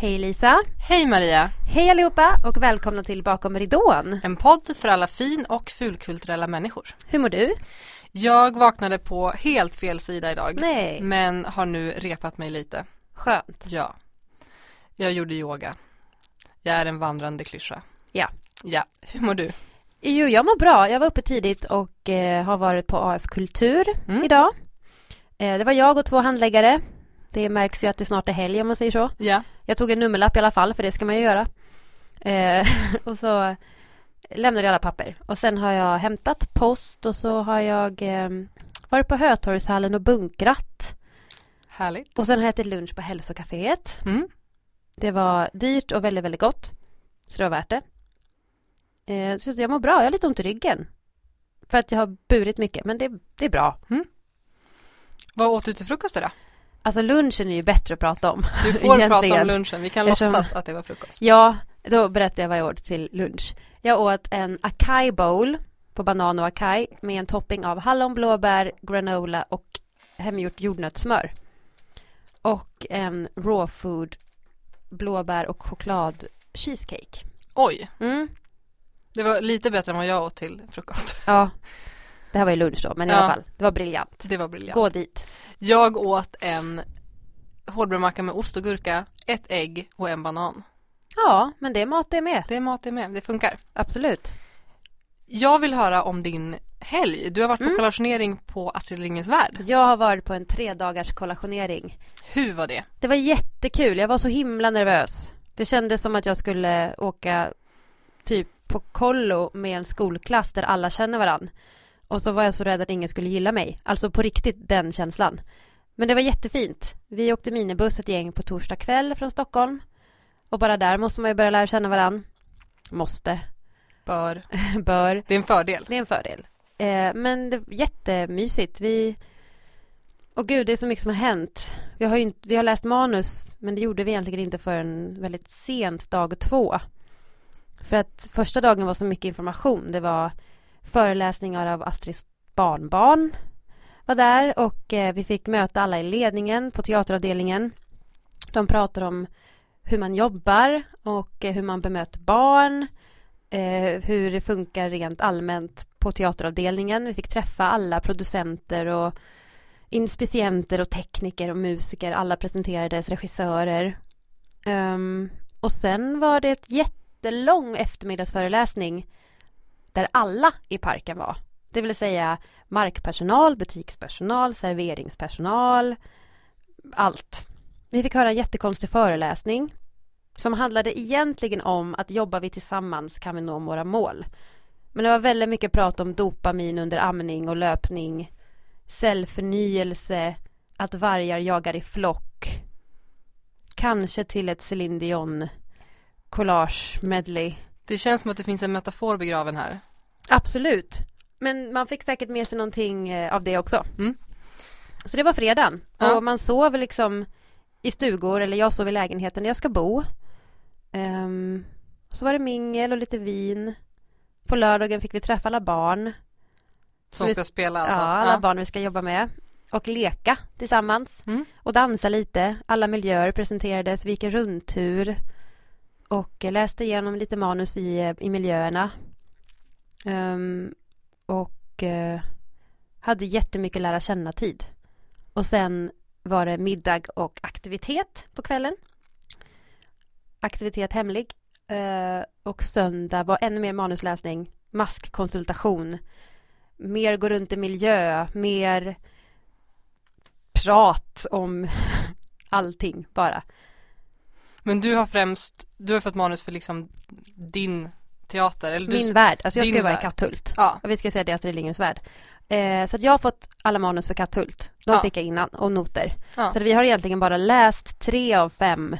Hej Lisa! Hej Maria! Hej allihopa och välkomna till Bakom ridån. En podd för alla fin och fulkulturella människor. Hur mår du? Jag vaknade på helt fel sida idag. Nej. Men har nu repat mig lite. Skönt. Ja. Jag gjorde yoga. Jag är en vandrande klyscha. Ja. Ja. Hur mår du? Jo, jag mår bra. Jag var uppe tidigt och eh, har varit på AF Kultur Mm. idag. Eh, det var jag och två handläggare. Det märks ju att det snart är helg om man säger så. Ja. Jag tog en nummerlapp i alla fall, för det ska man ju göra. Eh, och så lämnade jag alla papper. Och sen har jag hämtat post och så har jag eh, varit på Hötorgshallen och bunkrat. Härligt. Och sen har jag ätit lunch på hälsokaféet. Mm. Det var dyrt och väldigt, väldigt gott. Så det var värt det. Eh, så jag mår bra. Jag har lite ont i ryggen. För att jag har burit mycket, men det, det är bra. Vad åt du till frukost idag? Alltså lunchen är ju bättre att prata om. Du får prata om lunchen. Vi kan Eftersom- låtsas att det var frukost. Ja, då berättar jag vad jag åt till lunch. Jag åt en acai bowl på banan och acai med en topping av hallon, blåbär, granola och hemgjort jordnötssmör. Och en raw food blåbär och choklad cheesecake. Oj. Mm. Det var lite bättre än vad jag åt till frukost. Ja, det här var ju lunch då, men i Ja. alla fall, det var briljant. Det var briljant. Gå dit. Jag åt en hårdbrödmacka med ost och gurka, ett ägg och en banan. Ja, men det är mat det med. Det är mat det med, det funkar. Absolut. Jag vill höra om din helg. Du har varit på Mm. kollationering på Astrid Lindgrens Värld. Jag har varit på en tre dagars kollationering. Hur var det? Det var jättekul. Jag var så himla nervös. Det kändes som att jag skulle åka typ på kollo med en skolklass där alla känner varann. Och så var jag så rädd att ingen skulle gilla mig. Alltså på riktigt den känslan. Men det var jättefint. Vi åkte minibuss ett gäng på torsdag kväll från Stockholm. Och bara där måste man ju börja lära känna varann. Måste. Bör. Bör. Det är en fördel. Det är en fördel. Eh, men det är jättemysigt. Vi... Och gud, det är så mycket som har hänt. Vi har, inte, vi har läst manus, men det gjorde vi egentligen inte förrän väldigt sent, dag två. För att första dagen var så mycket information. Det var föreläsningar av Astrids barnbarn var där och eh, vi fick möta alla i ledningen på teateravdelningen. De pratar om hur man jobbar och eh, hur man bemöter barn eh, hur det funkar rent allmänt på teateravdelningen. Vi fick träffa alla producenter och inspicienter och tekniker och musiker. Alla presenterades, regissörer. Um, och sen var det ett jättelång eftermiddagsföreläsning där alla i parken var. Det vill säga markpersonal, butikspersonal, serveringspersonal, allt. Vi fick höra en jättekonstig föreläsning som handlade egentligen om att jobbar vi tillsammans kan vi nå våra mål. Men det var väldigt mycket prat om dopamin under amning och löpning, cellförnyelse, att vargar jagar i flock, kanske till ett Céline Dion collage medley. Det känns som att det finns en metafor begraven här. Absolut. Men man fick säkert med sig någonting eh, av det också. Mm. Så det var fredagen. Ja. Och man sov liksom i stugor, eller jag sov i lägenheten där jag ska bo. Ehm, så var det mingel och lite vin. På lördagen fick vi träffa alla barn. Som vi- ska spela alltså. Ja, alla barn vi ska jobba med. Och leka tillsammans. Mm. Och dansa lite. Alla miljöer presenterades. Vi gick en rundtur. Och läste igenom lite manus i, eh, i miljöerna. Um, och uh, hade jättemycket lära känna-tid. Och sen var det middag och aktivitet på kvällen. Aktivitet hemlig. Uh, och söndag var ännu mer manusläsning, maskkonsultation, mer gå runt i miljö, mer prat om allting bara. Men du har främst, du har fått manus för liksom din teater. Eller du, Min värld, alltså jag ska ju vara i. Katthult. Ja, Och vi ska säga det är Astrid Lindgrens värld. Eh, så att jag har fått alla manus för Katthult. De Ja. fick jag innan och noter. Ja. Så att vi har egentligen bara läst tre av fem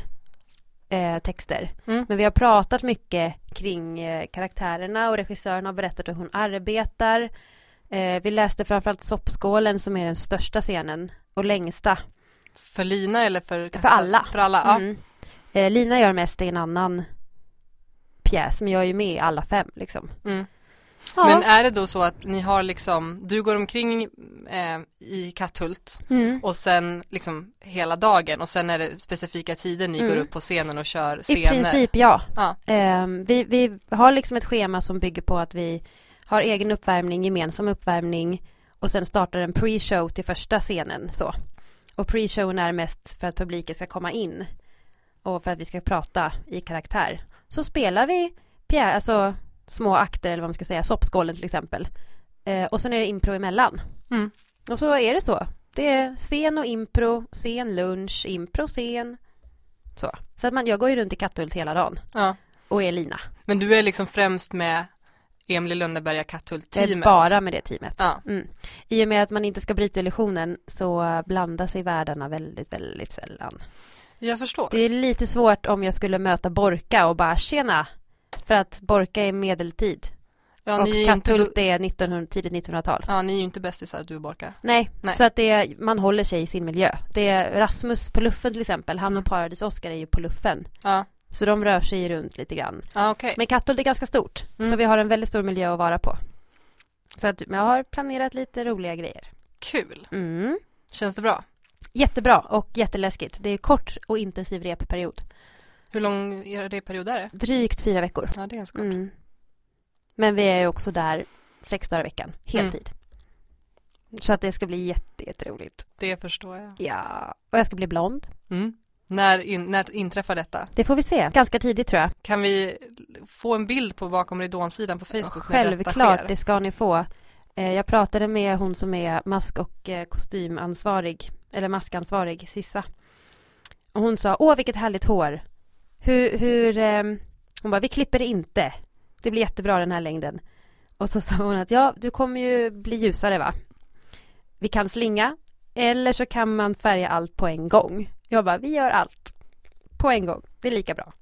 eh, texter. Mm. Men vi har pratat mycket kring eh, karaktärerna och regissören har berättat hur hon arbetar. Eh, vi läste framförallt Soppskålen som är den största scenen och längsta. för Lina eller för För alla. För alla, ja. Mm. Eh, Lina gör mest i en annan pjäs men jag är ju med i alla fem liksom. Mm. Ja. Men är det då så att ni har liksom, du går omkring eh, i Katthult Mm. och sen liksom hela dagen och sen är det specifika tider ni Mm. går upp på scenen och kör I scener? princip ja. Ja. Ehm, vi, vi har liksom ett schema som bygger på att vi har egen uppvärmning, gemensam uppvärmning och sen startar en pre-show till första scenen så. Och pre-showen är mest för att publiken ska komma in och för att vi ska prata i karaktär. Så spelar vi pjä, alltså små akter eller vad man ska säga, soppskålen till exempel. Eh, och sen är det impro emellan. Mm. Och så är det så. Det är scen och impro, scen, lunch, impro, scen. Så. Så att man, jag går ju runt i Katthult hela dagen ja. och är Lina. Men du är liksom främst med Emil Lönneberga Katthult-teamet? bara med det teamet. Ja. Mm. I och med att man inte ska bryta illusionen så blandar sig världarna väldigt, väldigt sällan. Jag förstår. Det är lite svårt om jag skulle möta Borka och bara tjena. För att Borka är medeltid ja, och är ju inte, Katthult är 1900, tidigt 1900-tal. ja, ni är ju inte bästisar du och Borka. Nej, Nej. så att det är, man håller sig i sin miljö. Det är Rasmus på luffen till exempel, han och Paradis-Oskar är ju på luffen. Ja, Så de rör sig runt lite grann. ja okej. Men Katthult är ganska stort, Mm. så vi har en väldigt stor miljö att vara på. Så att jag har planerat lite roliga grejer. Kul. Mm. Känns det bra? Jättebra och jätteläskigt. Det är kort och intensiv repperiod. Hur lång är det period är det? Drygt fyra veckor. Ja, det är ganska kort. Mm. Men vi är ju också där sex dagar i veckan, heltid. Så att det ska bli jätte, jätteroligt. Det förstår jag. Ja, och jag ska bli blond. Mm. När, in, när inträffar detta? Det får vi se. Ganska tidigt tror jag. Kan vi få en bild på bakom ridånsidan på Facebook när detta Självklart, det ska ni få. Eh, Jag pratade med hon som är mask och eh, kostymansvarig, eller maskansvarig, Sissa. Och hon sa, åh vilket härligt hår. Hur, hur, ehm, hon bara, vi klipper det inte. Det blir jättebra den här längden. Och så sa hon att, ja, du kommer ju bli ljusare va? Vi kan slinga, eller så kan man färga allt på en gång. Jag bara, vi gör allt. På en gång. Det är lika bra.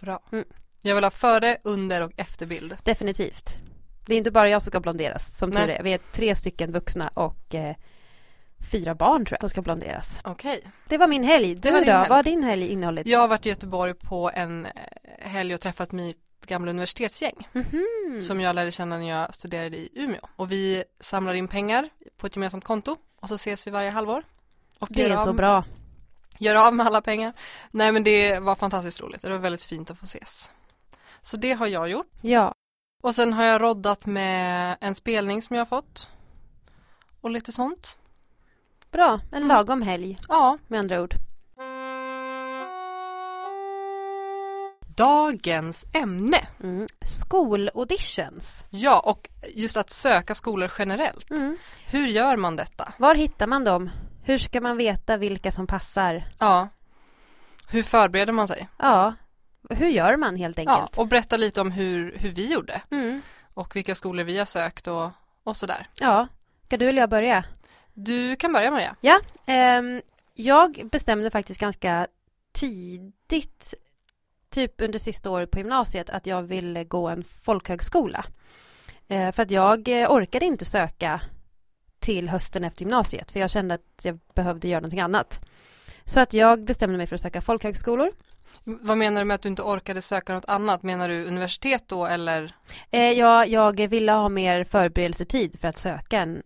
Bra. Mm. Jag vill ha före, under och efterbild. Definitivt. Det är inte bara jag som ska blonderas, som tur Nej. är. Vi är tre stycken vuxna och eh, fyra barn tror jag som ska blonderas. Okej. Det var min helg. Du var då? helg. Vad har din helg innehållit? Jag har varit i Göteborg på en eh, helg och träffat mitt gamla universitetsgäng Mhm. som jag lärde känna när jag studerade i Umeå. Och vi samlar in pengar på ett gemensamt konto och så ses vi varje halvår. Och Det är så av- bra. Gör av med alla pengar. Nej men det var fantastiskt roligt. Det var väldigt fint att få ses. Så det har jag gjort. Ja. Och sen har jag roddat med en spelning som jag har fått. Och lite sånt. Bra. En Mm. lagom helg Ja. med andra ord. Dagens ämne. Mm. Skolauditions. Ja, och just att söka skolor generellt. Mm. Hur gör man detta? Var hittar man dem? Hur ska man veta vilka som passar? Ja. Hur förbereder man sig? Ja. Hur gör man helt Ja, enkelt? och berätta lite om hur, hur vi gjorde. Mm. Och vilka skolor vi har sökt och, och sådär. Ja. Ska du eller jag börja? Du kan börja Maria. Ehm, jag bestämde faktiskt ganska tidigt, typ under sista året på gymnasiet, att jag ville gå en folkhögskola. Eh, för att jag eh, orkade inte söka till hösten efter gymnasiet, för jag kände att jag behövde göra någonting annat. Så att jag bestämde mig för att söka folkhögskolor. Vad menar du med att du inte orkade söka något annat? Menar du universitet då eller? Eh, jag, jag ville ha mer förberedelsetid för att söka en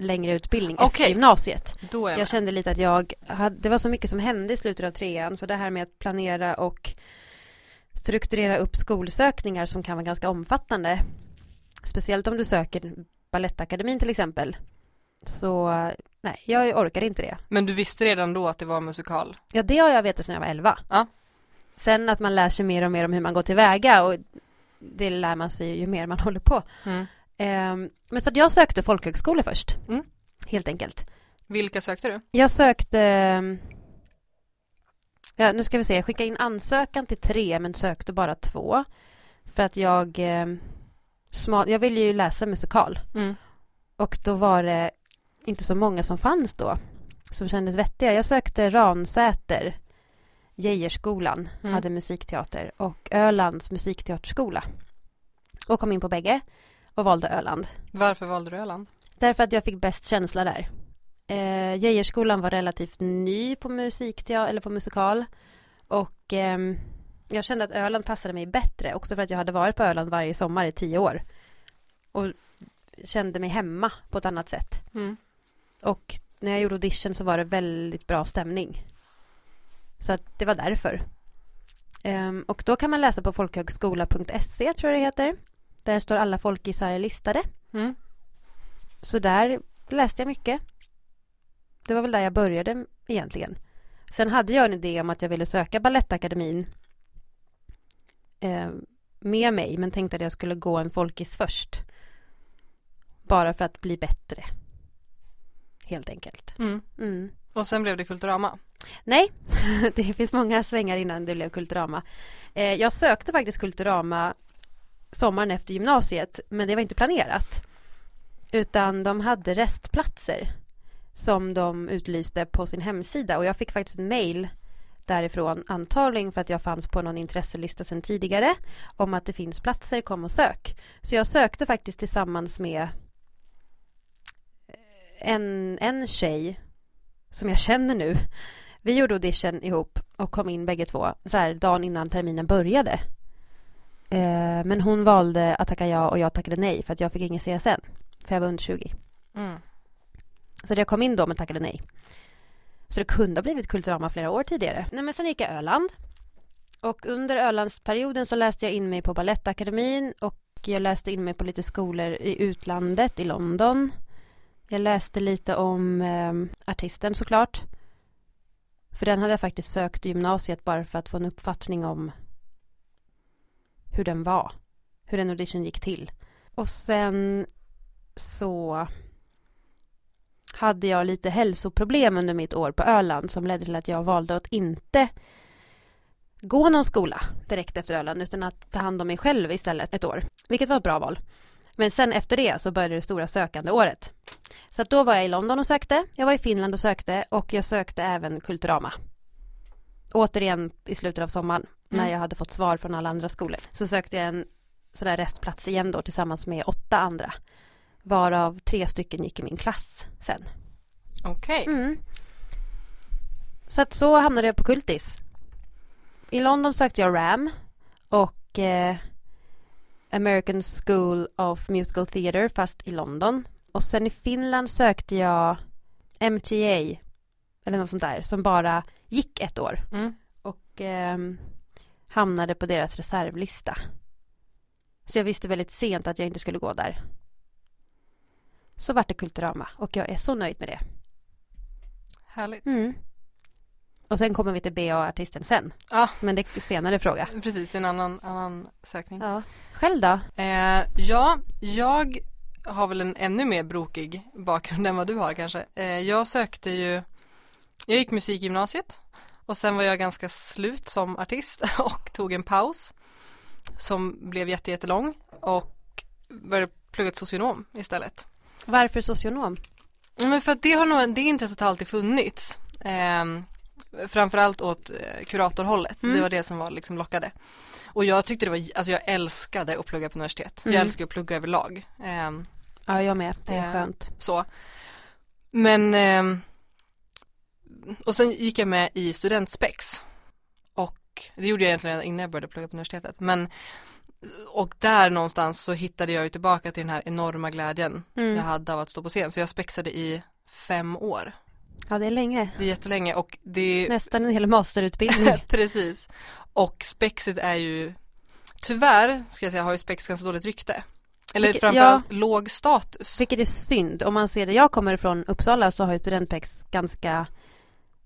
längre utbildning efter Okej. gymnasiet. Då är jag, Jag kände lite att jag hade, det var så mycket som hände i slutet av trean så det här med att planera och strukturera upp skolsökningar som kan vara ganska omfattande. Speciellt om du söker Balettakademin till exempel. Så nej, jag orkade inte det. Men du visste redan då att det var musikal? Ja, det har jag vetat sedan jag var 11. Ja. Sen att man lär sig mer och mer om hur man går tillväga och det lär man sig ju mer man håller på. Mm. Ehm, men så jag sökte folkhögskola först. Mm. Helt enkelt. Vilka sökte du? Jag sökte ehm, Ja, nu ska vi se. Jag skickade in ansökan till tre men sökte bara två. För att jag eh, smal, Jag ville ju läsa musikal. Mm. Och då var det inte så många som fanns då. Som kändes vettiga. Jag sökte Ransäter. Geijerskolan Mm. hade musikteater. Och Ölands musikteaterskola. Och kom in på bägge. Och valde Öland. Varför valde du Öland? Därför att jag fick bäst känsla där. Eh, Geijerskolan var relativt ny på musikteater, eller på musikal. Och ehm, jag kände att Öland passade mig bättre. Också för att jag hade varit på Öland varje sommar i tio år. och kände mig hemma på ett annat sätt. Mm. Och när jag gjorde audition så var det väldigt bra stämning. Så att det var därför. Ehm, och då kan man läsa på folkhögskola.se tror jag det heter. Där står alla folkisar listade. Mm. Så där läste jag mycket. Det var väl där jag började egentligen. Sen hade jag en idé om att jag ville söka Balettakademin eh, med mig men tänkte att jag skulle gå en folkis först. Bara för att bli bättre. Helt enkelt. Mm. Mm. Och sen blev det Kulturama. Nej, det finns många svängar innan det blev Kulturama. Eh, jag sökte faktiskt Kulturama sommaren efter gymnasiet men det var inte planerat. Utan de hade restplatser som de utlyste på sin hemsida och jag fick faktiskt en mail därifrån antagligen för att jag fanns på någon intresselista sedan tidigare om att det finns platser, kom och sök. Så jag sökte faktiskt tillsammans med eh, en, en tjej som jag känner nu. Vi gjorde audition ihop och kom in bägge två så här dagen innan terminen började. Eh, men hon valde att tacka ja och jag tackade nej för att jag fick ingen CSN. För jag var under 20. Mm. Så jag kom in då men tackade nej. Så det kunde ha blivit Kulturama flera år tidigare. Nej, men sen gick jag Öland. Och under Ölandsperioden så läste jag in mig på Balettakademin och jag läste in mig på lite skolor i utlandet, i London. Jag läste lite om eh, artisten såklart. För den hade jag faktiskt sökt i gymnasiet bara för att få en uppfattning om hur den var. Hur en audition gick till. Och sen så hade jag lite hälsoproblem under mitt år på Öland som ledde till att jag valde att inte gå någon skola direkt efter Öland utan att ta hand om mig själv istället ett år. Vilket var ett bra val. Men sen efter det så började det stora sökande året. Så att då var jag i London och sökte. Jag var i Finland och sökte och jag sökte även Kulturama. Återigen i slutet av sommaren när Mm. jag hade fått svar från alla andra skolor. Så sökte jag en sån där restplats igen då tillsammans med åtta andra. Varav tre stycken gick i min klass sen. Okej. Mm. Så att så hamnade jag på Kultis. I London sökte jag RAM och eh, American School of Musical Theatre fast i London. Och sen i Finland sökte jag MTA eller något sånt där som bara gick ett år Mm. och ehm, hamnade på deras reservlista. Så jag visste väldigt sent att jag inte skulle gå där. Så vart det Kulturama och jag är så nöjd med det. Härligt. Mm. Och sen kommer vi till BA-artisten sen. Ja. Men det är en senare fråga. Precis, det är en annan, annan sökning. Ja. Själv då? Eh, ja, jag har väl en ännu mer brokig bakgrund än vad du har kanske. Eh, jag sökte ju, jag gick musikgymnasiet och sen var jag ganska slut som artist och tog en paus som blev jätte, jättelång och började plugga till socionom istället. Varför socionom? Men för att det har nog, det intresset har alltid funnits. Eh, framförallt åt eh, kuratorhållet. Mm. Det var det som var liksom lockade. Och jag tyckte det var, alltså jag älskade att plugga på universitet. Mm. Jag älskar att plugga överlag. Eh, Ja, jag med. Det är Eh, skönt. så. Men eh, och sen gick jag med i studentspex. Och det gjorde jag egentligen innan jag började plugga på universitetet. Men och där någonstans så hittade jag ju tillbaka till den här enorma glädjen jag Mm. hade av att stå på scen. Så jag spexade i fem år. Ja, det är länge. Det är jättelänge och det Nästan en hel masterutbildning. Precis. Och spexet är ju Tyvärr ska jag säga har ju spex ganska dåligt rykte. Eller Vilket- framförallt låg status. Vilket är synd. Om man ser det jag kommer ifrån Uppsala så har ju studentpex ganska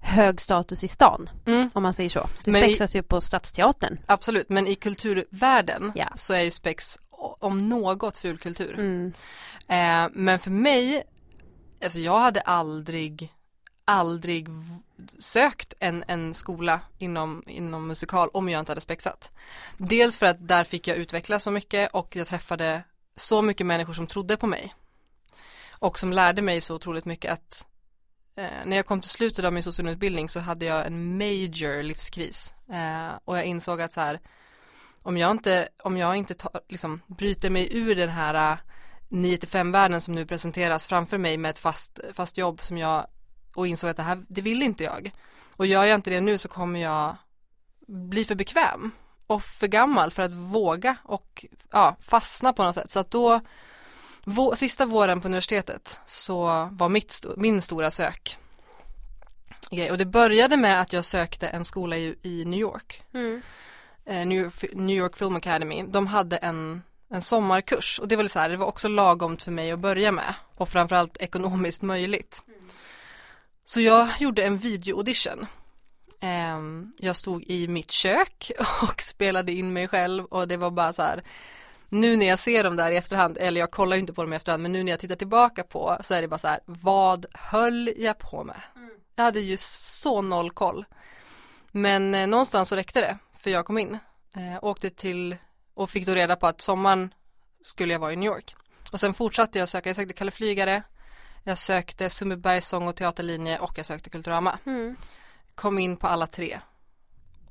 hög status i stan. Mm, Om man säger så. Det Men i- spexas ju på Stadsteatern. absolut, men i kulturvärlden Ja. så är ju spex om något fulkultur. Mm. Eh, men för mig, alltså jag hade aldrig, aldrig sökt en, en skola inom, inom musikal om jag inte hade spexat. Dels för att där fick jag utveckla så mycket och jag träffade så mycket människor som trodde på mig. Och som lärde mig så otroligt mycket att eh, när jag kom till slutet av min socionutbildning så hade jag en major livskris. Eh, och jag insåg att så här, om jag inte, om jag inte tar, liksom, bryter mig ur den här eh, 9 till 5 världen som nu presenteras framför mig med ett fast, fast jobb som jag och insåg att det här, det vill inte jag. Och gör jag inte det nu så kommer jag bli för bekväm och för gammal för att våga och ja, fastna på något sätt. Så att då vå- sista våren på universitetet så var mitt min stora sök. Och det började med att jag sökte en skola i, i New York. Mm. Eh, New, York, Film Academy. De hade en, en sommarkurs och det var så här, det var också lagomt för mig att börja med och framförallt ekonomiskt möjligt. Så jag gjorde en video-audition. Ehm, jag stod i mitt kök och spelade in mig själv och det var bara så här nu när jag ser dem där i efterhand, eller jag kollar ju inte på dem i efterhand, men nu när jag tittar tillbaka på så är det bara så här, vad höll jag på med? Jag hade ju så noll koll. Men eh, någonstans så räckte det, för jag kom in. Eh, åkte till och fick då reda på att sommaren skulle jag vara i New York. Och sen fortsatte jag söka, jag sökte Kalle Flygare, jag sökte Sundbybergs sång och teaterlinje och jag sökte Kulturama. Mm. Kom in på alla tre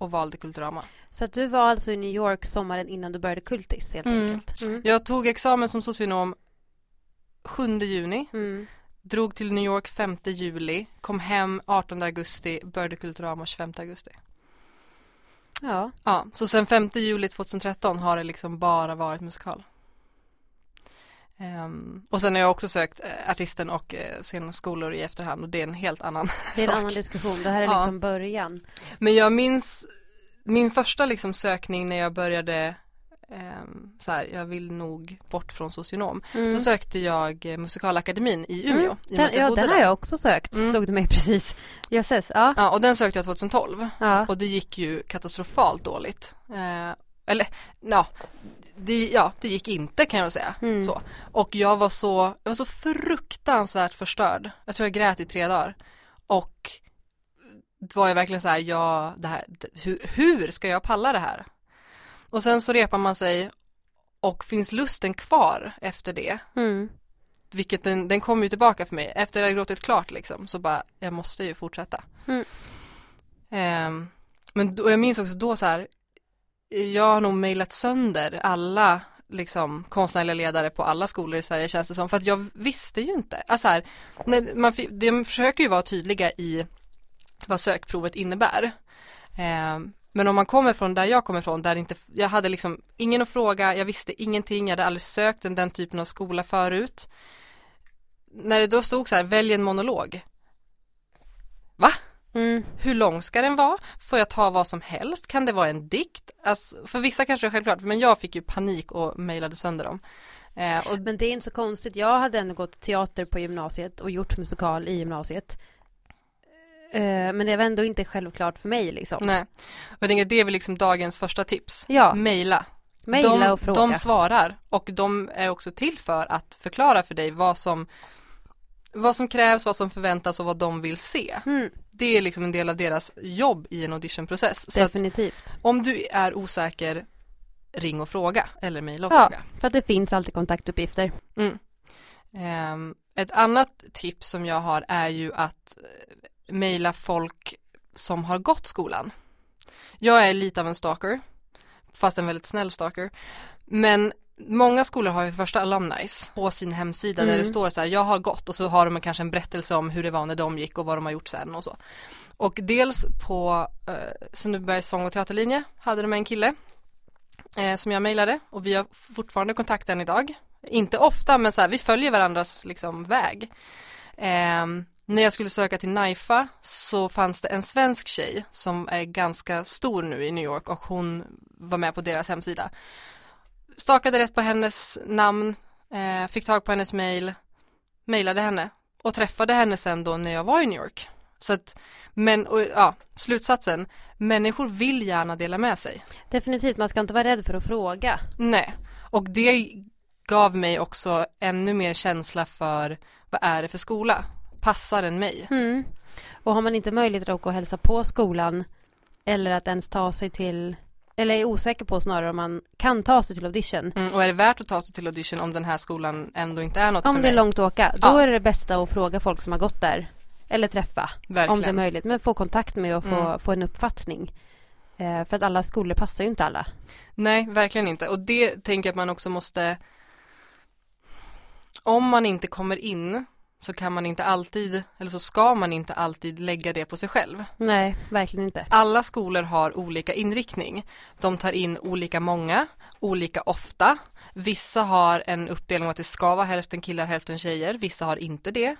och valde Kulturama. Så att du var alltså i New York sommaren innan du började Kultis helt Mm. enkelt? Mm. Jag tog examen som socionom 7 juni, Mm. drog till New York 5 juli, kom hem 18 augusti, började Kulturama 25 augusti. Ja. Ja, så sen 5 juli 2013 har det liksom bara varit musikal. Ehm, och sen har jag också sökt eh, artisten och eh, senskolor i efterhand och det är en helt annan Det är en sak. annan diskussion. Det här är Ja. liksom början. Men jag minns min första liksom sökning när jag började ehm, så här, jag vill nog bort från socionom. Mm. Då sökte jag eh, Musikalakademin i Umeå. Mm. i Den, ja, den har jag också sökt. Mm. Slog du mig precis. Jösses, ja. Ja, och den sökte jag 2012 ja. och det gick ju katastrofalt dåligt. Eh, eller, ja det, ja, det gick inte kan jag väl säga. Mm. Så. Och jag var så, jag var så fruktansvärt förstörd. Jag tror jag grät i tre dagar. Och var jag verkligen så här, ja, det här, hur, hur ska jag palla det här? Och sen så repar man sig och finns lusten kvar efter det. Mm. Vilket den, den kom ju tillbaka för mig. Efter att jag gråtit klart liksom, så bara, jag måste ju fortsätta. Mm. Ehm, men då, jag minns också då så här, jag har nog mejlat sönder alla liksom konstnärliga ledare på alla skolor i Sverige känns det som, för att jag visste ju inte. Alltså här, när man, de försöker ju vara tydliga i vad sökprovet innebär. Eh, men om man kommer från där jag kommer ifrån, där inte, jag hade liksom ingen att fråga, jag visste ingenting, jag hade aldrig sökt en, den typen av skola förut. När det då stod så här, välj en monolog. Va? Mm. Hur lång ska den vara? Får jag ta vad som helst? Kan det vara en dikt? Alltså, för vissa kanske det är självklart, men jag fick ju panik och mejlade sönder dem. Eh, och, Men det är inte så konstigt. Jag hade ändå gått teater på gymnasiet och gjort musikal i gymnasiet. Eh, Men det var ändå inte självklart för mig liksom. nej. Och jag tänker att det är väl liksom dagens första tips. Ja, Mejla. mejla och fråga. de svarar och de är också till för att förklara för dig vad som vad som krävs, vad som förväntas och vad de vill se. Mm, Det är liksom en del av deras jobb i en auditionprocess. Så definitivt. om du är osäker, ring och fråga eller mejla och Ja. fråga. För att det finns alltid kontaktuppgifter. Mm. Ehm, ett annat tips som jag har är ju att eh, mejla folk som har gått skolan. Jag är lite av en stalker, fast en väldigt snäll stalker. Men många skolor har ju första alumnis på sin hemsida där Mm. det står så här, jag har gått och så har de kanske en berättelse om hur det var när de gick och vad de har gjort sen och så. Och dels på eh, Sundbybergs sång och teaterlinje hade de en kille eh, som jag mejlade och vi har fortfarande kontakt än idag. Inte ofta men så här, vi följer varandras liksom väg. Ehm, när jag skulle söka till NIFA så fanns det en svensk tjej som är ganska stor nu i New York och hon var med på deras hemsida. Stakade rätt på hennes namn, eh, fick tag på hennes mail, mejlade henne och träffade henne sen då när jag var i New York. Så att, men, och, ja, slutsatsen, människor vill gärna dela med sig. Definitivt, man ska inte vara rädd för att fråga. Nej, och det gav mig också ännu mer känsla för vad är det för skola? Passar den mig? Mm. Och har man inte möjlighet att åka och hälsa på skolan eller att ens ta sig till eller är osäker på snarare om man kan ta sig till audition. Mm, och är det värt att ta sig till audition om den här skolan ändå inte är något Om för det är mig? långt att åka, då Ja. är det det bästa att fråga folk som har gått där. Eller träffa, Verkligen. om det är möjligt. Men få kontakt med och få, Mm. få en uppfattning. Eh, för att alla skolor passar ju inte alla. Nej, verkligen inte. Och det tänker jag att man också måste Om man inte kommer in så kan man inte alltid, eller så ska man inte alltid lägga det på sig själv. Nej, verkligen inte. Alla skolor har olika inriktning. De tar in olika många, olika ofta. Vissa har en uppdelning att det ska vara hälften killar, hälften tjejer. Vissa har inte det.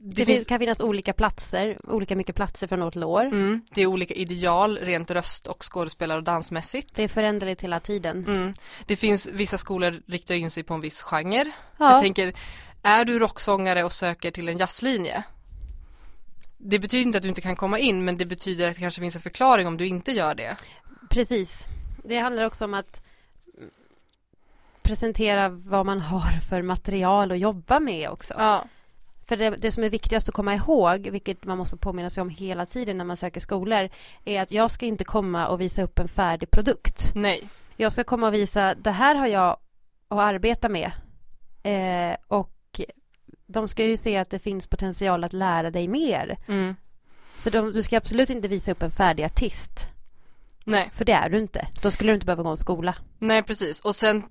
Det, det finns, kan finnas olika platser, olika mycket platser från år till år. mm, det är olika ideal rent röst och skådespelar och dansmässigt. Det är föränderligt hela tiden. Mm. Det finns vissa skolor riktar in sig på en viss genre. Ja, Jag tänker, är du rocksångare och söker till en jazzlinje? Det betyder inte att du inte kan komma in men det betyder att det kanske finns en förklaring om du inte gör det. precis. Det handlar också om att presentera vad man har för material att jobba med också. Ja. För det, det som är viktigast att komma ihåg, vilket man måste påminna sig om hela tiden när man söker skolor, är att jag ska inte komma och visa upp en färdig produkt. Nej. Jag ska komma och visa, det här har jag att arbeta med. Eh, och de ska ju se att det finns potential att lära dig mer. Mm. Så de, du ska absolut inte visa upp en färdig artist. Nej. För det är du inte. Då skulle du inte behöva gå en skola. Nej precis och sen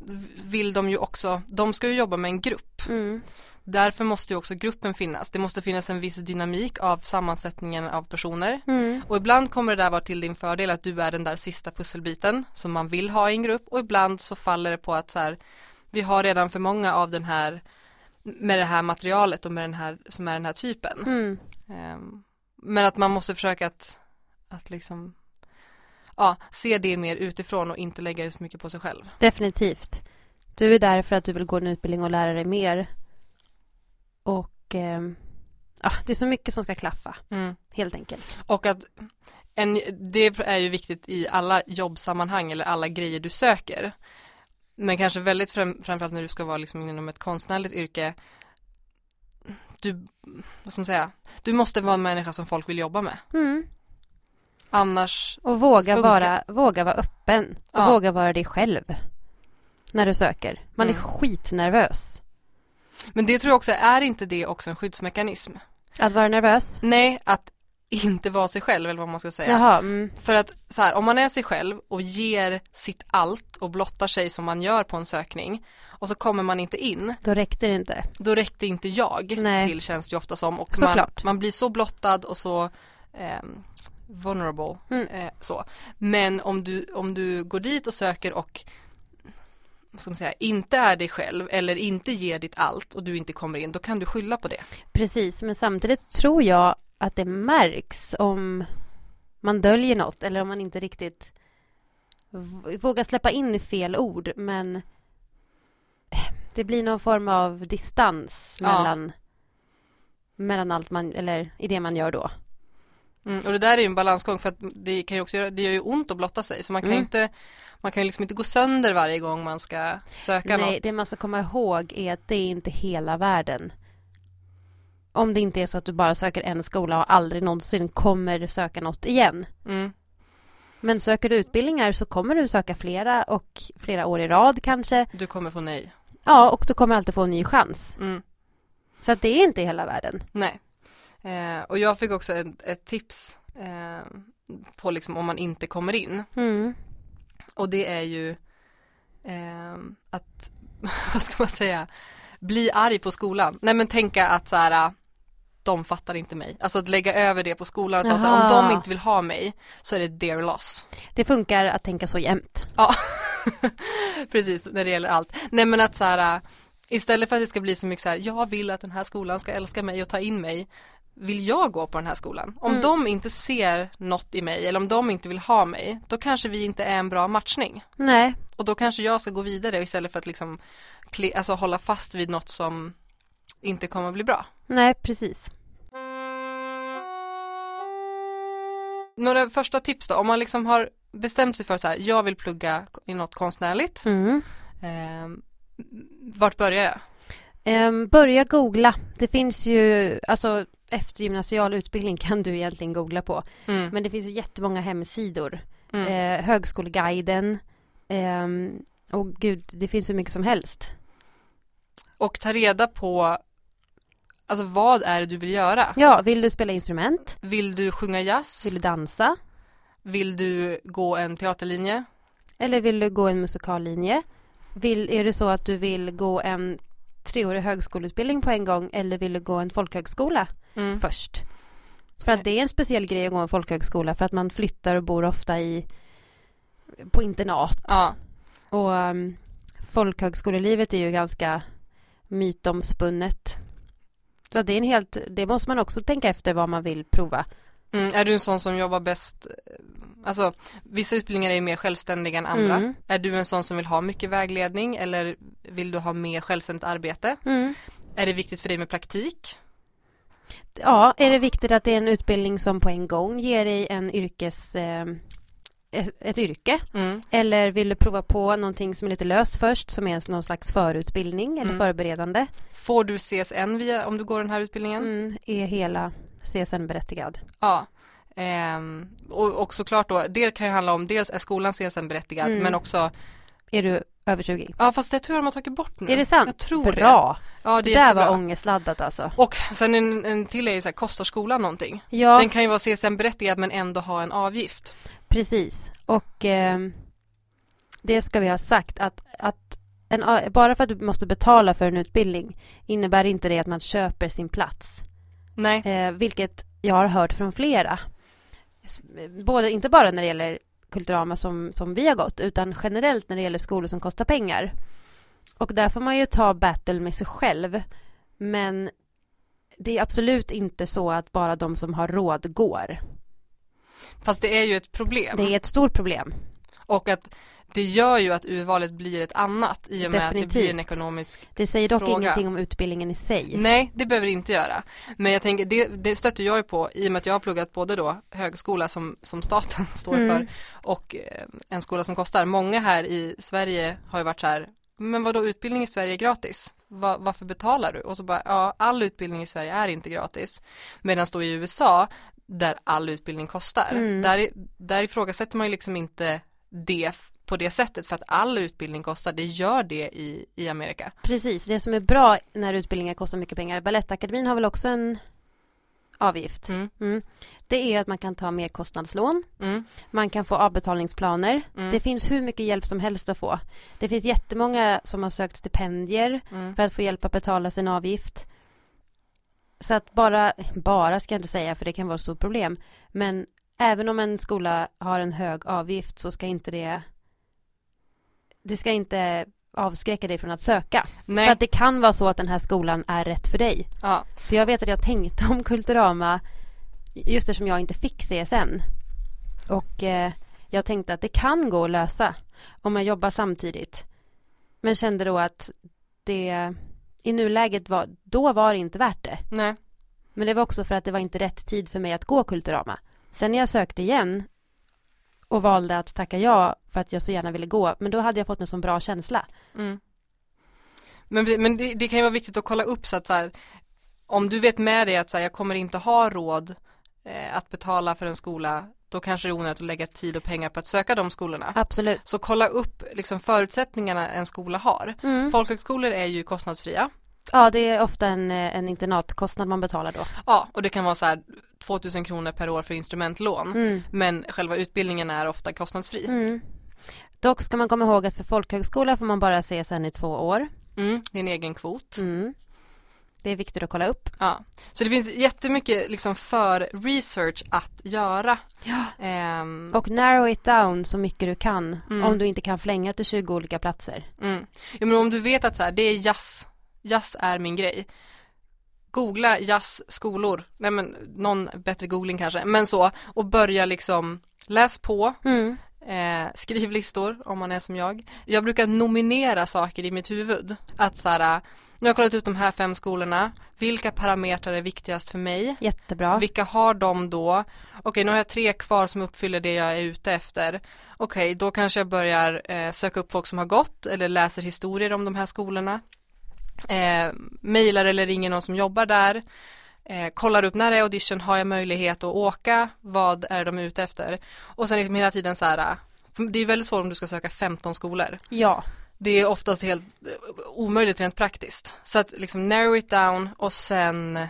vill de ju också, de ska ju jobba med en grupp. Mm. Därför måste ju också gruppen finnas. Det måste finnas en viss dynamik av sammansättningen av personer. Mm. Och ibland kommer det där vara till din fördel att du är den där sista pusselbiten som man vill ha i en grupp och ibland så faller det på att så här, vi har redan för många av den här med det här materialet och med den här som är den här typen. Mm. Ehm, Men att man måste försöka att, att liksom ja, se det mer utifrån och inte lägga det så mycket på sig själv. Definitivt. Du är där för att du vill gå en utbildning och lära dig mer. Och ja, det är så mycket som ska klaffa, helt enkelt. Och att en, det är ju viktigt i alla jobbsammanhang eller alla grejer du söker. Men kanske väldigt fram, framförallt när du ska vara liksom inom ett konstnärligt yrke. Du, vad ska man säga, du måste vara en människa som folk vill jobba med. Mm. Annars, Och våga Funkar. vara, våga vara öppen. Och Ja. våga vara dig själv. När du söker. Man är Mm. skitnervös. Men det tror jag också, är inte det också en skyddsmekanism? Att vara nervös? Nej, att inte vara sig själv eller vad man ska säga. Jaha, mm. För att så här, om man är sig själv och ger sitt allt och blottar sig som man gör på en sökning och så kommer man inte in, då räckte det inte. då räckte inte jag Nej. till känns det ju ofta som och man, Såklart. man blir så blottad och så ehm, vulnerable Mm. eh, så. Men om du, om du går dit och söker och vad ska man säga, inte är dig själv eller inte ger ditt allt och du inte kommer in, då kan du skylla på det. Precis, men samtidigt tror jag att det märks om man döljer något eller om man inte riktigt vågar släppa in fel ord men det blir någon form av distans Ja. mellan mellan allt man, eller i det man gör då. Mm, och det där är ju en balansgång för att det kan ju också göra, det gör ju ont att blotta sig så man kan ju Mm. inte man kan ju liksom inte gå sönder varje gång man ska söka Nej, något. det man ska komma ihåg är att det är inte hela världen. Om det inte är så att du bara söker en skola och aldrig någonsin kommer söka något igen. Mm, Men söker du utbildningar så kommer du söka flera och flera år i rad kanske. du kommer få nej. Ja, och du kommer alltid få en ny chans. Mm, Så att det är inte hela världen. nej. Eh, och jag fick också ett, ett tips eh, på liksom om man inte kommer in. Mm. Och det är ju eh, att, vad ska man säga, bli arg på skolan. Nej men tänka att så här, de fattar inte mig. Alltså att lägga över det på skolan. Att vara så här, om de inte vill ha mig så är det their loss. Det funkar att tänka så jämt. Ja, precis när det gäller allt. Nej men att så här, istället för att det ska bli så mycket så här, jag vill att den här skolan ska älska mig och ta in mig. Vill jag gå på den här skolan? Om Mm. de inte ser något i mig eller om de inte vill ha mig, då kanske vi inte är en bra matchning. Nej, Och då kanske jag ska gå vidare istället för att liksom alltså hålla fast vid något som inte kommer att bli bra. nej precis. Några första tips då, om man liksom har bestämt sig för så här, jag vill plugga i något konstnärligt. Mm. Eh, vart börjar jag? Ehm, börja googla. Det finns ju, alltså eftergymnasial utbildning kan du egentligen googla på. Mm. Men det finns ju jättemånga hemsidor. Mm. Eh, Högskoleguiden. ehm, och gud, det finns hur mycket som helst. Och ta reda på, alltså vad är det du vill göra? Ja, vill du spela instrument? Vill du sjunga jazz? Vill du dansa? Vill du gå en teaterlinje? Eller vill du gå en musikallinje? Vill, är det så att du vill gå en treårig högskoleutbildning på en gång eller vill du gå en folkhögskola Mm. först? För att det är en speciell grej att gå en folkhögskola för att man flyttar och bor ofta i på internat. Ja, Och um, folkhögskolelivet är ju ganska mytomspunnet. Så det är en helt, det måste man också tänka efter vad man vill prova. mm. är du en sån som jobbar bäst, eh, alltså vissa utbildningar är mer självständiga än andra. Mm. Är du en sån som vill ha mycket vägledning eller vill du ha mer självständigt arbete? Mm. Är det viktigt för dig med praktik? Ja, är det viktigt att det är en utbildning som på en gång ger dig en yrkes, eh, ett, ett yrke? Mm. Eller vill du prova på någonting som är lite löst först som är någon slags förutbildning eller Mm. förberedande? Får du CSN via, om du går den här utbildningen? Mm, är hela CSN-berättigad? Ja. Ehm, och, och såklart då, det kan ju handla om, dels är skolan CSN berättigad Mm. men också, Är du över 20? ja fast det tror jag de har tagit bort nu. Är det sant? Jag tror det. Bra! Ja det Det är där jättebra. var ångestladdat alltså. Och sen en, en till är ju så här, kostar skolan någonting? Ja, Den kan ju vara CSN berättigad men ändå ha en avgift. precis. Och ehm, det ska vi ha sagt att, att en, bara för att du måste betala för en utbildning innebär inte det att man köper sin plats. Nej. Eh, vilket jag har hört från flera. Både, inte bara när det gäller Kulturama som, som vi har gått utan generellt när det gäller skolor som kostar pengar. Och där får man ju ta battle med sig själv. Men det är absolut inte så att bara de som har råd går. Fast det är ju ett problem. Det är ett stort problem. Och att det gör ju att urvalet blir ett annat i och med att det blir en Definitivt. ekonomisk Det säger dock Fråga. ingenting om utbildningen i sig. Nej, det behöver det inte göra. Men jag tänker, det, det stöter jag ju på i och med att jag har pluggat både då högskola som, som staten står Mm. för och eh, en skola som kostar. Många här i Sverige har ju varit så här, men vad då utbildning i Sverige är gratis? Va, varför betalar du? Och så bara, ja, all utbildning i Sverige är inte gratis. Medan då i USA, där all utbildning kostar, Mm. där, där ifrågasätter man ju liksom inte det på det sättet för att all utbildning kostar, det gör det i, i Amerika. Precis, det som är bra när utbildningar kostar mycket pengar. Balettakademin har väl också en avgift. Mm, Mm. Det är att man kan ta mer kostnadslån. mm, Man kan få avbetalningsplaner. mm, Det finns hur mycket hjälp som helst att få. Det finns jättemånga som har sökt stipendier mm. för att få hjälp att betala sin avgift. Så att bara, bara ska jag inte säga för det kan vara ett stort problem. Men även om en skola har en hög avgift så ska inte det det ska inte avskräcka dig från att söka. För Nej, att det kan vara så att den här skolan är rätt för dig. ja, För jag vet att jag tänkte om Kulturama just eftersom jag inte fick CSN. Och eh, jag tänkte att det kan gå att lösa om man jobbar samtidigt. Men kände då att det i nuläget var, då var det inte värt det. nej. Men det var också för att det var inte rätt tid för mig att gå Kulturama. Sen när jag sökte igen och valde att tacka ja för att jag så gärna ville gå, men då hade jag fått en sån bra känsla. Mm. Men, men det, det kan ju vara viktigt att kolla upp så att så här, om du vet med dig att så här, jag kommer inte ha råd eh, att betala för en skola, då kanske det är onödigt att lägga tid och pengar på att söka de skolorna. Absolut. Så kolla upp liksom förutsättningarna en skola har. Mm. Folkhögskolor är ju kostnadsfria. Ja, det är ofta en, eh, en internatkostnad man betalar då. Ja, och det kan vara så här 2000 kronor per år för instrumentlån. Mm. Men själva utbildningen är ofta kostnadsfri. Mm. Dock ska man komma ihåg att för folkhögskola får man bara se sen i två år. Mm, det är en egen kvot. Mm. Det är viktigt att kolla upp. Ja, så det finns jättemycket liksom för research att göra. Ja. Ehm, Och narrow it down så mycket du kan. Mm. Om du inte kan flänga till 20 olika platser. mm. ja, men om du vet att så här, det är jazz, jazz är min grej. Googla jazzskolor, nej men någon bättre googling kanske, men så och börja liksom läs på, Mm. eh, skriv listor om man är som jag. Jag brukar nominera saker i mitt huvud. Att så här, nu har jag kollat ut de här fem skolorna, vilka parametrar är viktigast för mig? Jättebra. Vilka har de då? Okej, nu har jag tre kvar som uppfyller det jag är ute efter. Okej, då kanske jag börjar eh, söka upp folk som har gått eller läser historier om de här skolorna. Eh, mailar eller ringer någon som jobbar där. Eh, kollar upp när det är audition, har jag möjlighet att åka? Vad är de ute efter? Och sen liksom hela tiden så här, för det är väldigt svårt om du ska söka 15 skolor. Ja. Det är oftast helt eh, omöjligt rent praktiskt. Så att liksom narrow it down och sen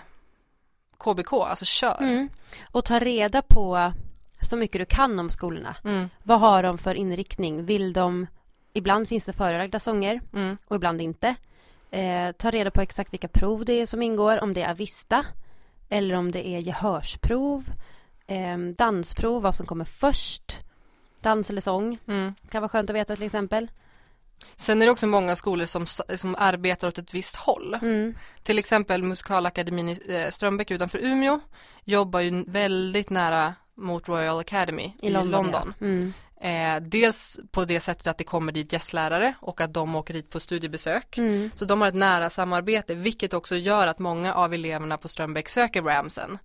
KBK, alltså kör. Mm. Och ta reda på så mycket du kan om skolorna. Mm, Vad har de för inriktning? Vill de Ibland finns det förelagda sånger mm, och ibland inte. Eh, ta reda på exakt vilka prov det är som ingår, om det är Avista eller om det är gehörsprov, eh, dansprov, vad som kommer först, dans eller sång. Mm. Kan vara skönt att veta till exempel. Sen är det också många skolor som, som arbetar åt ett visst håll. Mm. Till exempel Musikalakademin i eh, Strömbäck utanför Umeå jobbar ju väldigt nära mot Royal Academy i, London. London. Ja. Mm. Eh, dels på det sättet att det kommer dit gästlärare och att de åker dit på studiebesök. Mm. Så de har ett nära samarbete vilket också gör att många av eleverna på Strömbäck söker Ramsen.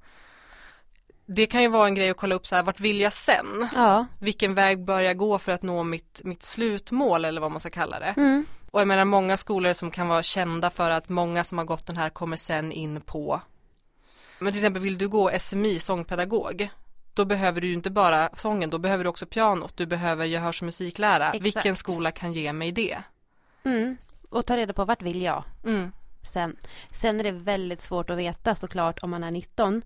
Det kan ju vara en grej att kolla upp så här, vart vill jag sen? Ja. Vilken väg bör jag gå för att nå mitt, mitt slutmål eller vad man ska kalla det. Mm. Och jag menar många skolor som kan vara kända för att många som har gått den här kommer sen in på Men till exempel vill du gå SMI sångpedagog Då behöver du ju inte bara sången, då behöver du också pianot, du behöver gehörs och musiklära. Exakt. Vilken skola kan ge mig det? Mm. Och ta reda på vart vill jag Mm. sen. Sen är det väldigt svårt att veta såklart om man är 19.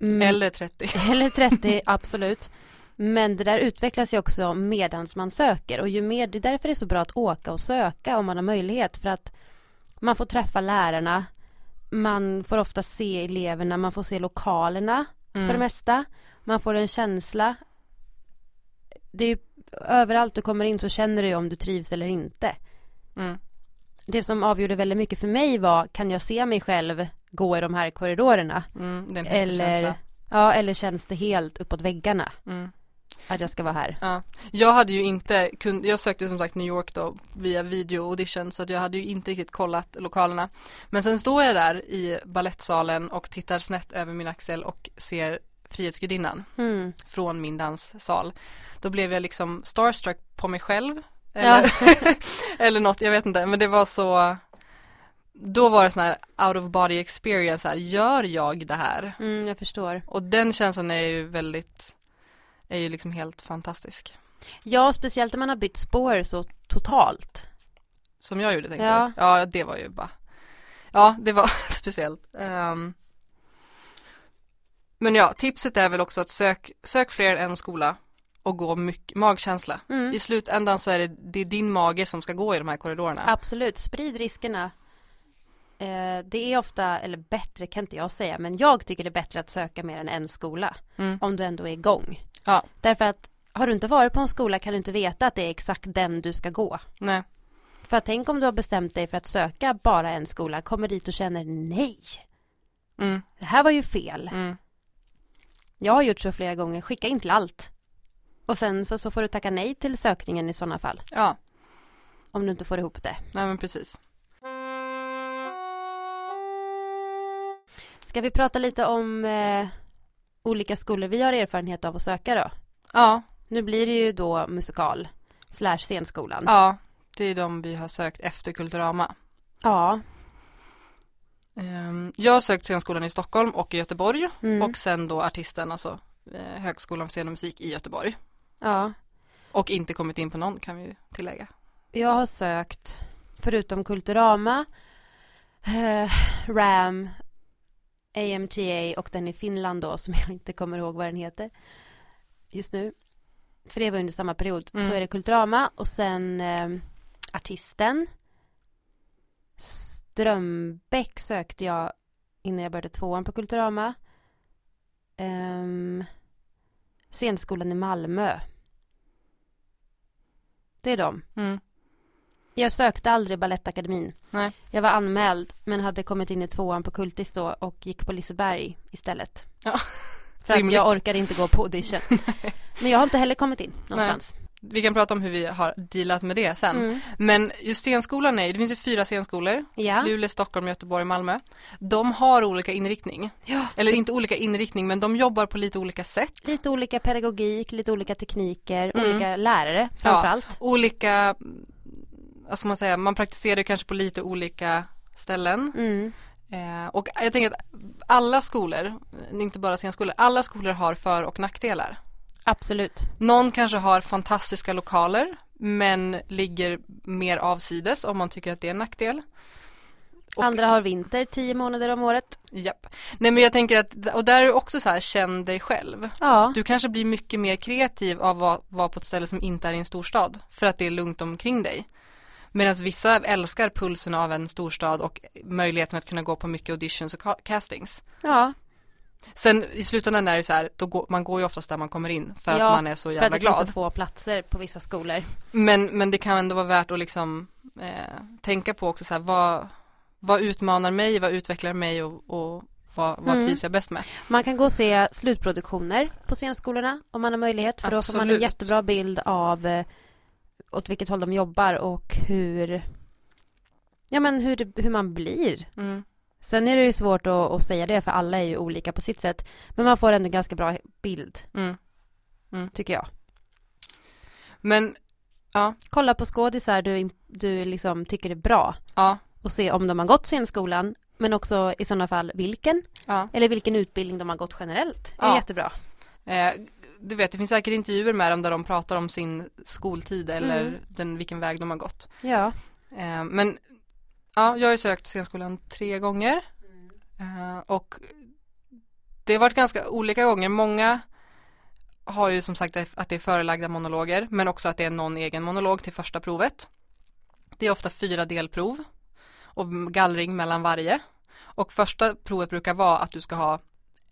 Mm. Eller 30. Eller 30, absolut. Men det där utvecklas ju också medans man söker och ju mer, det är därför det är så bra att åka och söka om man har möjlighet för att man får träffa lärarna, man får ofta se eleverna, man får se lokalerna Mm. för det mesta, man får en känsla. Det är ju överallt du kommer in så känner du ju om du trivs eller inte. Mm. Det som avgjorde väldigt mycket för mig var, kan jag se mig själv gå i de här korridorerna? Mm. Eller, känsla. ja, eller känns det helt uppåt väggarna Mm. att jag ska vara här? Ja. Jag hade ju inte, kun, jag sökte som sagt New York då via video audition så att jag hade ju inte riktigt kollat lokalerna. Men sen står jag där i ballettsalen och tittar snett över min axel och ser Frihetsgudinnan Mm. från min danssal. Då blev jag liksom starstruck på mig själv. Eller, eller något, jag vet inte, men det var så då var det sån här out of body experience, här, gör jag det här? Mm, jag förstår. Och den känslan är ju väldigt, är ju liksom helt fantastisk. Ja, speciellt när man har bytt spår så totalt. Som jag gjorde tänkte Ja. du? Ja, det var ju bara Ja, det var speciellt Ehm. Men ja, tipset är väl också att sök, sök fler än en skola och gå mycket, magkänsla. Mm. I slutändan så är det, det är din mage som ska gå i de här korridorerna. Absolut, sprid riskerna. Eh, det är ofta, eller bättre kan inte jag säga, men jag tycker det är bättre att söka mer än en skola. Mm. Om du ändå är igång. Ja. Därför att har du inte varit på en skola kan du inte veta att det är exakt den du ska gå. Nej. För att tänk om du har bestämt dig för att söka bara en skola, kommer dit och känner nej, Mm. det här var ju fel. Jag har gjort så flera gånger, skicka in till allt. Och sen för, så får du tacka nej till sökningen i sådana fall. Ja, Om du inte får ihop det. nej men precis. Ska vi prata lite om eh, olika skolor vi har erfarenhet av att söka då? Ja, Nu blir det ju då musikal slash scenskolan. ja, det är de vi har sökt efter Kulturama. Ja. Ehm, Jag har sökt scenskolan i Stockholm och i Göteborg Mm. och sen då artisten, alltså eh, Högskolan för scen och musik i Göteborg. ja. Och inte kommit in på någon kan vi ju tillägga. Jag har sökt, förutom Kulturama, eh, RAM, AMTA och den i Finland då som jag inte kommer ihåg vad den heter just nu. För det var under samma period. Mm. Så är det Kulturama och sen eh, Artisten. Strömbäck sökte jag innan jag började tvåan på Kulturama. Um, scenskolan i Malmö. Det är de. Mm. Jag sökte aldrig Balettakademin. Nej. Jag var anmäld men hade kommit in i tvåan på Kultis då och gick på Liseberg istället. Ja, För att jag orkade inte gå på audition. men jag har inte heller kommit in någonstans. Vi kan prata om hur vi har dealat med det sen. Mm. Men just scenskolan är, det finns ju fyra scenskolor, Ja. Luleå, Stockholm, Göteborg, Malmö. De har olika inriktning. ja. Eller inte olika inriktning men de jobbar på lite olika sätt. Lite olika pedagogik, lite olika tekniker, Mm. olika lärare framförallt. Olika, vad ska man säga, man praktiserar kanske på lite olika ställen. Mm. Eh, och jag tänker att alla skolor, inte bara scenskolor, alla skolor har för och nackdelar. Absolut. Någon kanske har fantastiska lokaler men ligger mer avsides om man tycker att det är en nackdel. Och- Andra har vinter tio månader om året. Japp. Nej men jag tänker att, och där är också så här, känn dig själv. Ja. Du kanske blir mycket mer kreativ av att vara på ett ställe som inte är i en storstad. För att det är lugnt omkring dig. Medan vissa älskar pulsen av en storstad och möjligheten att kunna gå på mycket auditions och ca- castings. Ja, Sen i slutändan är det så här, då går, man går ju oftast där man kommer in för Ja, att man är så för att jävla det finns glad. så få platser på vissa skolor. Men, men det kan ändå vara värt att liksom eh, tänka på också så här, vad, vad utmanar mig, vad utvecklar mig och, och vad, vad Mm. trivs jag bäst med? Man kan gå och se slutproduktioner på scenskolorna om man har möjlighet. För då får man en jättebra bild av eh, åt vilket håll de jobbar och hur Ja men hur, hur man blir. Mm. Sen är det ju svårt att, att säga det för alla är ju olika på sitt sätt. Men man får ändå en ganska bra bild Mm. tycker jag. Men, ja, Kolla på skådisar du, du liksom tycker är bra ja, och se om de har gått scenskolan men också i sådana fall vilken ja. eller vilken utbildning de har gått generellt. Det är Ja. jättebra. Eh, du vet, det finns säkert intervjuer med dem där de pratar om sin skoltid eller Mm. den, vilken väg de har gått. Ja. Eh, men, ja, jag har ju sökt scenskolan tre gånger. mm. och det har varit ganska olika gånger. Många har ju som sagt att det är förelagda monologer men också att det är någon egen monolog till första provet. Det är ofta fyra delprov och gallring mellan varje. Och första provet brukar vara att du ska ha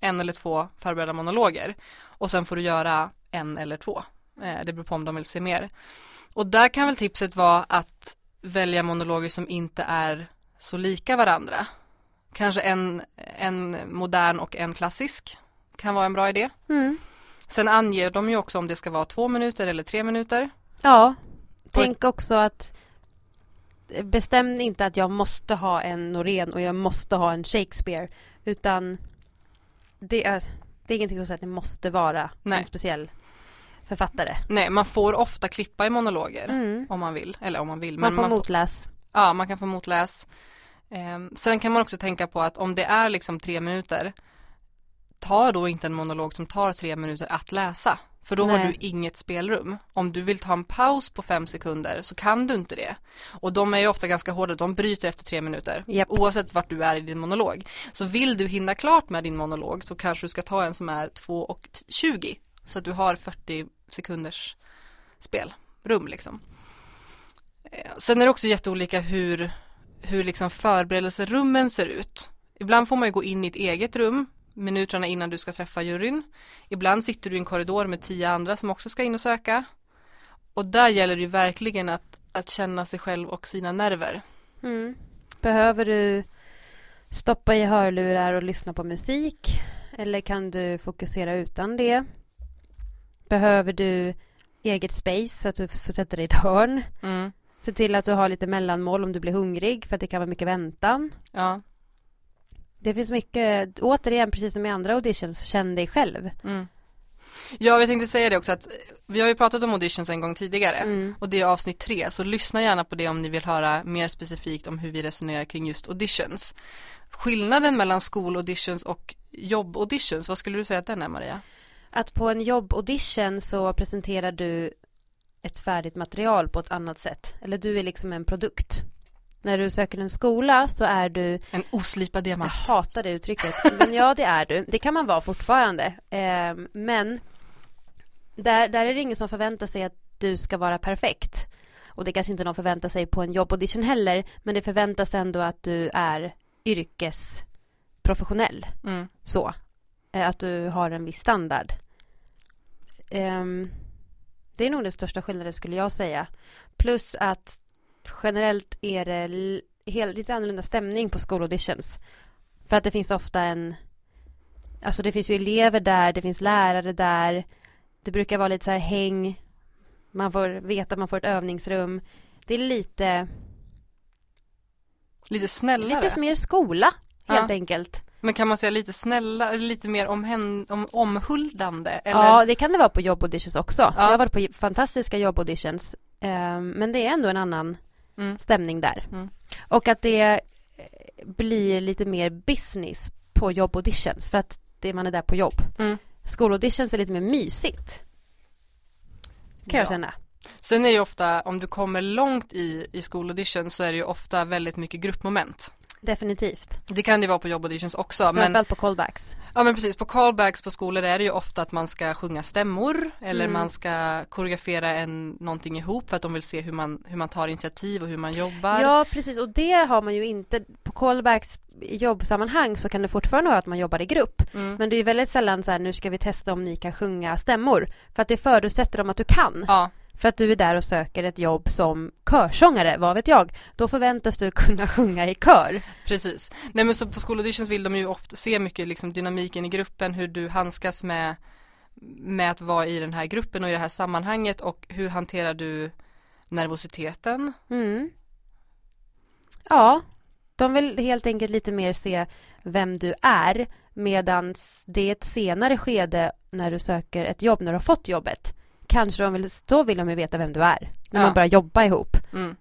en eller två förberedda monologer och sen får du göra en eller två. Eh, det beror på om de vill se mer. Och där kan väl tipset vara att välja monologer som inte är så lika varandra. Kanske en, en modern och en klassisk kan vara en bra idé. Mm. Sen anger de ju också om det ska vara två minuter eller tre minuter. Ja. Tänk också att bestäm inte att jag måste ha en Norén och jag måste ha en Shakespeare utan det är, det är ingenting som säger att det måste vara Nej. en speciell författare. Nej, man får ofta klippa i monologer Mm. om man vill. Eller om man vill. Man Men får man får, motläs. ja, man kan få motläs. Ehm, sen kan man också tänka på att om det är liksom tre minuter ta då inte en monolog som tar tre minuter att läsa. För då har Nej. du inget spelrum. Om du vill ta en paus på fem sekunder så kan du inte det. Och de är ju ofta ganska hårda, de bryter efter tre minuter. Japp. Oavsett vart du är i din monolog. Så vill du hinna klart med din monolog så kanske du ska ta en som är 2 och 20. Så att du har 40 sekunders spelrum liksom. Eh, sen är det också jätteolika hur, hur liksom förberedelserummen ser ut. Ibland får man ju gå in i ett eget rum minuterna innan du ska träffa juryn. Ibland sitter du i en korridor med tio andra som också ska in och söka. Och där gäller det ju verkligen att, att känna sig själv och sina nerver. Mm. Behöver du stoppa i hörlurar och lyssna på musik? Eller kan du fokusera utan det? Behöver du eget space så att du får sätta dig i ett hörn? Mm. Se till att du har lite mellanmål om du blir hungrig för att det kan vara mycket väntan. Ja. Det finns mycket, återigen precis som i andra auditions, känn dig själv. Mm. Ja, jag tänkte säga det också att vi har ju pratat om auditions en gång tidigare. Mm. Och det är avsnitt tre, så lyssna gärna på det om ni vill höra mer specifikt om hur vi resonerar kring just auditions. Skillnaden mellan skolauditions och jobbauditions, vad skulle du säga att den är Maria? Att på en jobbaudition så presenterar du ett färdigt material på ett annat sätt. Eller du är liksom en produkt. När du söker en skola så är du, En oslipad jag diamant. hatar det uttrycket, men ja det är du. Det kan man vara fortfarande. Eh, men där, där är det ingen som förväntar sig att du ska vara perfekt. Och det kanske inte någon förväntar sig på en jobbaudition heller. Men det förväntas ändå att du är yrkesprofessionell. Mm. så. Eh, Att du har en viss standard. Ehm, det är nog den största skillnaden skulle jag säga. Plus att generellt är det helt, lite annorlunda stämning på skolauditions. För att det finns ofta en... Alltså det finns ju elever där, det finns lärare där. Det brukar vara lite så här häng. Man får veta man får ett övningsrum. Det är lite, Lite snällare. lite mer skola helt Ja. enkelt. Men kan man säga lite snällare, lite mer omhän, om, omhuldande? Eller? Ja, det kan det vara på jobbauditions också. Ja. Jag har varit på fantastiska jobbauditions. Eh, men det är ändå en annan Mm. stämning där. Mm. Och att det eh, blir lite mer business på jobbauditions för att det man är där på jobb. Mm. Skolauditions är lite mer mysigt. Kan jag Ja. känna. Sen är ju ofta, om du kommer långt i, i skolaudition så är det ju ofta väldigt mycket gruppmoment. Definitivt. Det kan det vara på jobbauditions också. Men, Framförallt på callbacks. ja men precis, på callbacks på skolor är det ju ofta att man ska sjunga stämmor eller Mm. man ska koreografera en, någonting ihop för att de vill se hur man, hur man tar initiativ och hur man jobbar. Ja, precis. Och det har man ju inte på callbacks i jobbsammanhang så kan det fortfarande vara att man jobbar i grupp. Mm. Men det är ju väldigt sällan så här, nu ska vi testa om ni kan sjunga stämmor. För att det förutsätter om att du kan. Ja, För att du är där och söker ett jobb som körsångare, vad vet jag. Då förväntas du kunna sjunga i kör. precis. Nej men så på skolauditions vill de ju ofta se mycket liksom dynamiken i gruppen, hur du handskas med, med att vara i den här gruppen och i det här sammanhanget och hur hanterar du nervositeten? Mm. Ja, de vill helt enkelt lite mer se vem du är medan det är ett senare skede när du söker ett jobb, när du har fått jobbet. Kanske de vill, då vill de ju veta vem du är. När Ja. man börjar jobba ihop. Mm.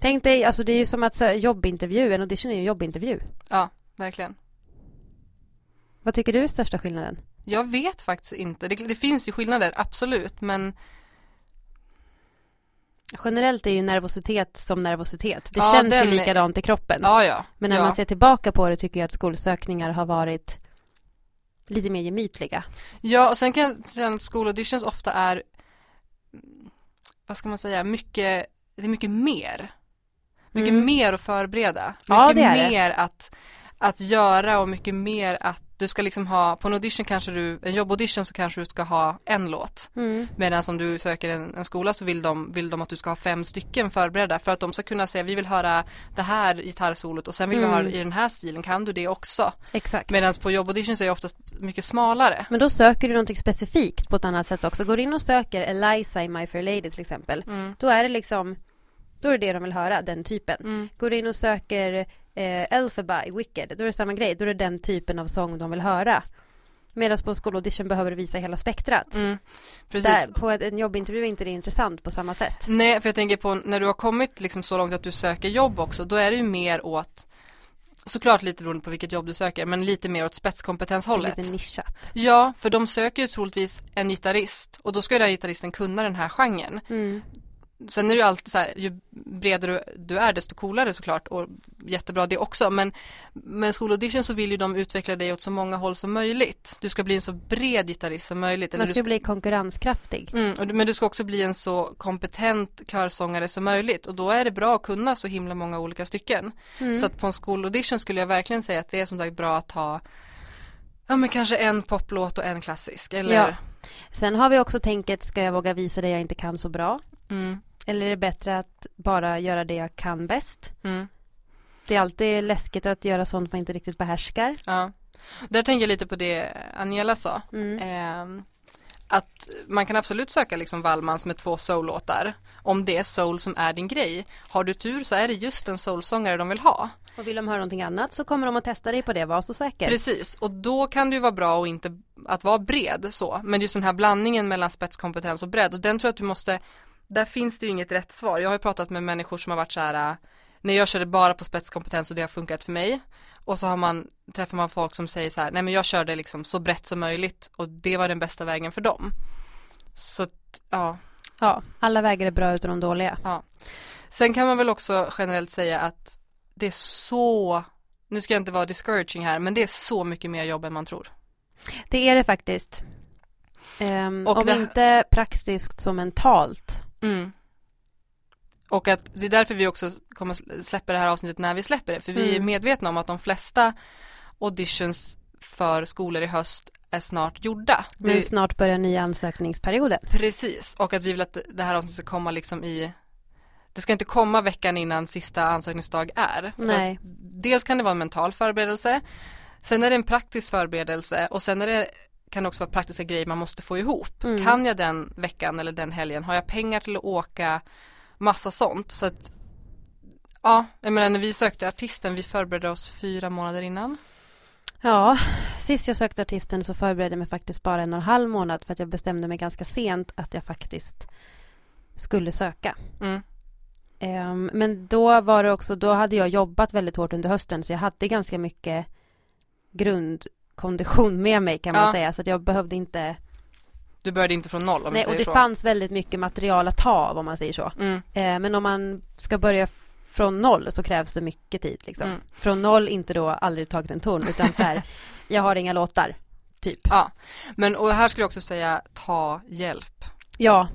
Tänk dig, alltså det är ju som att jobbintervju, en audition är ju en jobbintervju. Ja, verkligen. Vad tycker du är största skillnaden? Jag vet faktiskt inte. Det, det finns ju skillnader, absolut, men Generellt är ju nervositet som nervositet. Det Ja, känns den ju likadant i kroppen. ja, ja. Men när ja. man ser tillbaka på det tycker jag att skolsökningar har varit lite mer gemytliga. Ja, och sen kan jag säga att skolauditions ofta är, mm, vad ska man säga, mycket, det är mycket mer. Mycket Mm. mer att förbereda. Mycket Ja, är det. mer att, att göra och mycket mer att du ska liksom ha, på en audition kanske du, en jobbaudition så kanske du ska ha en låt. Mm. Medan om du söker en, en skola så vill de, vill de att du ska ha fem stycken förberedda för att de ska kunna säga vi vill höra det här gitarrsolot och sen vill vi Mm. höra i den här stilen, kan du det också? Exakt. Medan på jobbaudition så är det oftast mycket smalare. Men då söker du någonting specifikt på ett annat sätt också. Går du in och söker Eliza i My Fair Lady till exempel. Mm. Då är det liksom Då är det det de vill höra, den typen. Mm. Går du in och söker eh, Elphaba i Wicked, då är det samma grej. Då är det den typen av sång de vill höra. Medan på skolaudition behöver du visa hela spektrat. Mm. Precis. Där, på ett, en jobbintervju är inte det intressant på samma sätt. Nej, för jag tänker på när du har kommit liksom så långt att du söker jobb också, då är det ju mer åt Såklart lite beroende på vilket jobb du söker, men lite mer åt spetskompetenshållet. Lite nischat. Ja, för de söker ju troligtvis en gitarrist och då ska den gitarristen kunna den här genren. Mm. Sen är det ju alltid så här, ju bredare du är desto coolare såklart och jättebra det också men med skolaudition så vill ju de utveckla dig åt så många håll som möjligt. Du ska bli en så bred gitarrist som möjligt. Man du ska bli konkurrenskraftig. Mm, men du ska också bli en så kompetent körsångare som möjligt och då är det bra att kunna så himla många olika stycken. Mm. Så att på en skolaudition skulle jag verkligen säga att det är som sagt bra att ha Ja men kanske en poplåt och en klassisk eller Ja. Sen har vi också tänket, ska jag våga visa det jag inte kan så bra? mm, Eller är det bättre att bara göra det jag kan bäst? mm, Det är alltid läskigt att göra sånt man inte riktigt behärskar. ja. Där tänker jag lite på det Angela sa. Mm. Ehm, att man kan absolut söka liksom Wallmans med två soul-låtar om det är soul som är din grej. Har du tur så är det just en soulsångare de vill ha. Och vill de höra någonting annat så kommer de att testa dig på det, var så säker. Precis, och då kan det ju vara bra och inte att vara bred så. Men just den här blandningen mellan spetskompetens och bredd och den tror jag att du måste, där finns det ju inget rätt svar. Jag har ju pratat med människor som har varit så här, äh, när jag körde bara på spetskompetens och det har funkat för mig. Och så har man, träffar man folk som säger så här, nej men jag körde liksom så brett som möjligt och det var den bästa vägen för dem. Så ja, Ja, alla vägar är bra utan de dåliga. Sen kan man väl också generellt säga att det är så, nu ska jag inte vara discouraging här, men det är så mycket mer jobb än man tror. Det är det faktiskt. Och om det- inte praktiskt så mentalt. Mm. Och att det är därför vi också kommer sl- släppa det här avsnittet när vi släpper det, för vi är Mm. medvetna om att de flesta auditions för skolor i höst är snart gjorda. Det, Men snart börjar nya ansökningsperioden. precis, och att vi vill att det här avsnittet ska komma liksom i det ska inte komma veckan innan sista ansökningsdag är. Nej. Dels kan det vara en mental förberedelse, sen är det en praktisk förberedelse och sen är det kan också vara praktiska grejer man måste få ihop. Mm. Kan jag den veckan eller den helgen? Har jag pengar till att åka? Massa sånt. Så att Ja, jag menar när vi sökte artisten, vi förberedde oss fyra månader innan. Ja, sist jag sökte artisten så förberedde jag mig faktiskt bara en och en halv månad för att jag bestämde mig ganska sent att jag faktiskt skulle söka. Mm. Ehm, men då var det också, då hade jag jobbat väldigt hårt under hösten så jag hade ganska mycket grundkondition med mig kan man Ja. säga så att jag behövde inte Du började inte från noll om Nej, och det så. fanns väldigt mycket material att ta av om man säger så. Mm. Eh, men om man ska börja från noll så krävs det mycket tid liksom. Mm. Från noll inte då aldrig tagit en ton utan så här, jag har inga låtar, typ. Ja, men och här skulle jag också säga ta hjälp. Ja,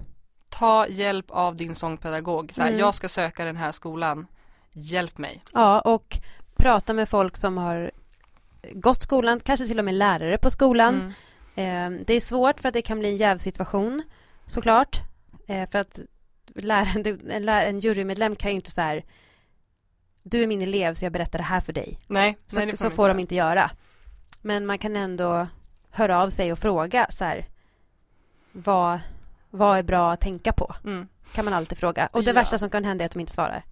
Ta hjälp av din sångpedagog. Så här, Mm. Jag ska söka den här skolan. Hjälp mig. ja och prata med folk som har gått skolan, kanske till och med lärare på skolan. Mm. Eh, det är svårt för att det kan bli en jävsituation såklart. Eh, för att läraren, en, jurymedlem kan ju inte så här du är min elev så jag berättar det här för dig. Nej, Så, nej det så får de inte göra. Men man kan ändå höra av sig och fråga så här vad, vad är bra att tänka på? Mm. Kan man alltid fråga. Och det Ja. värsta som kan hända är att de inte svarar.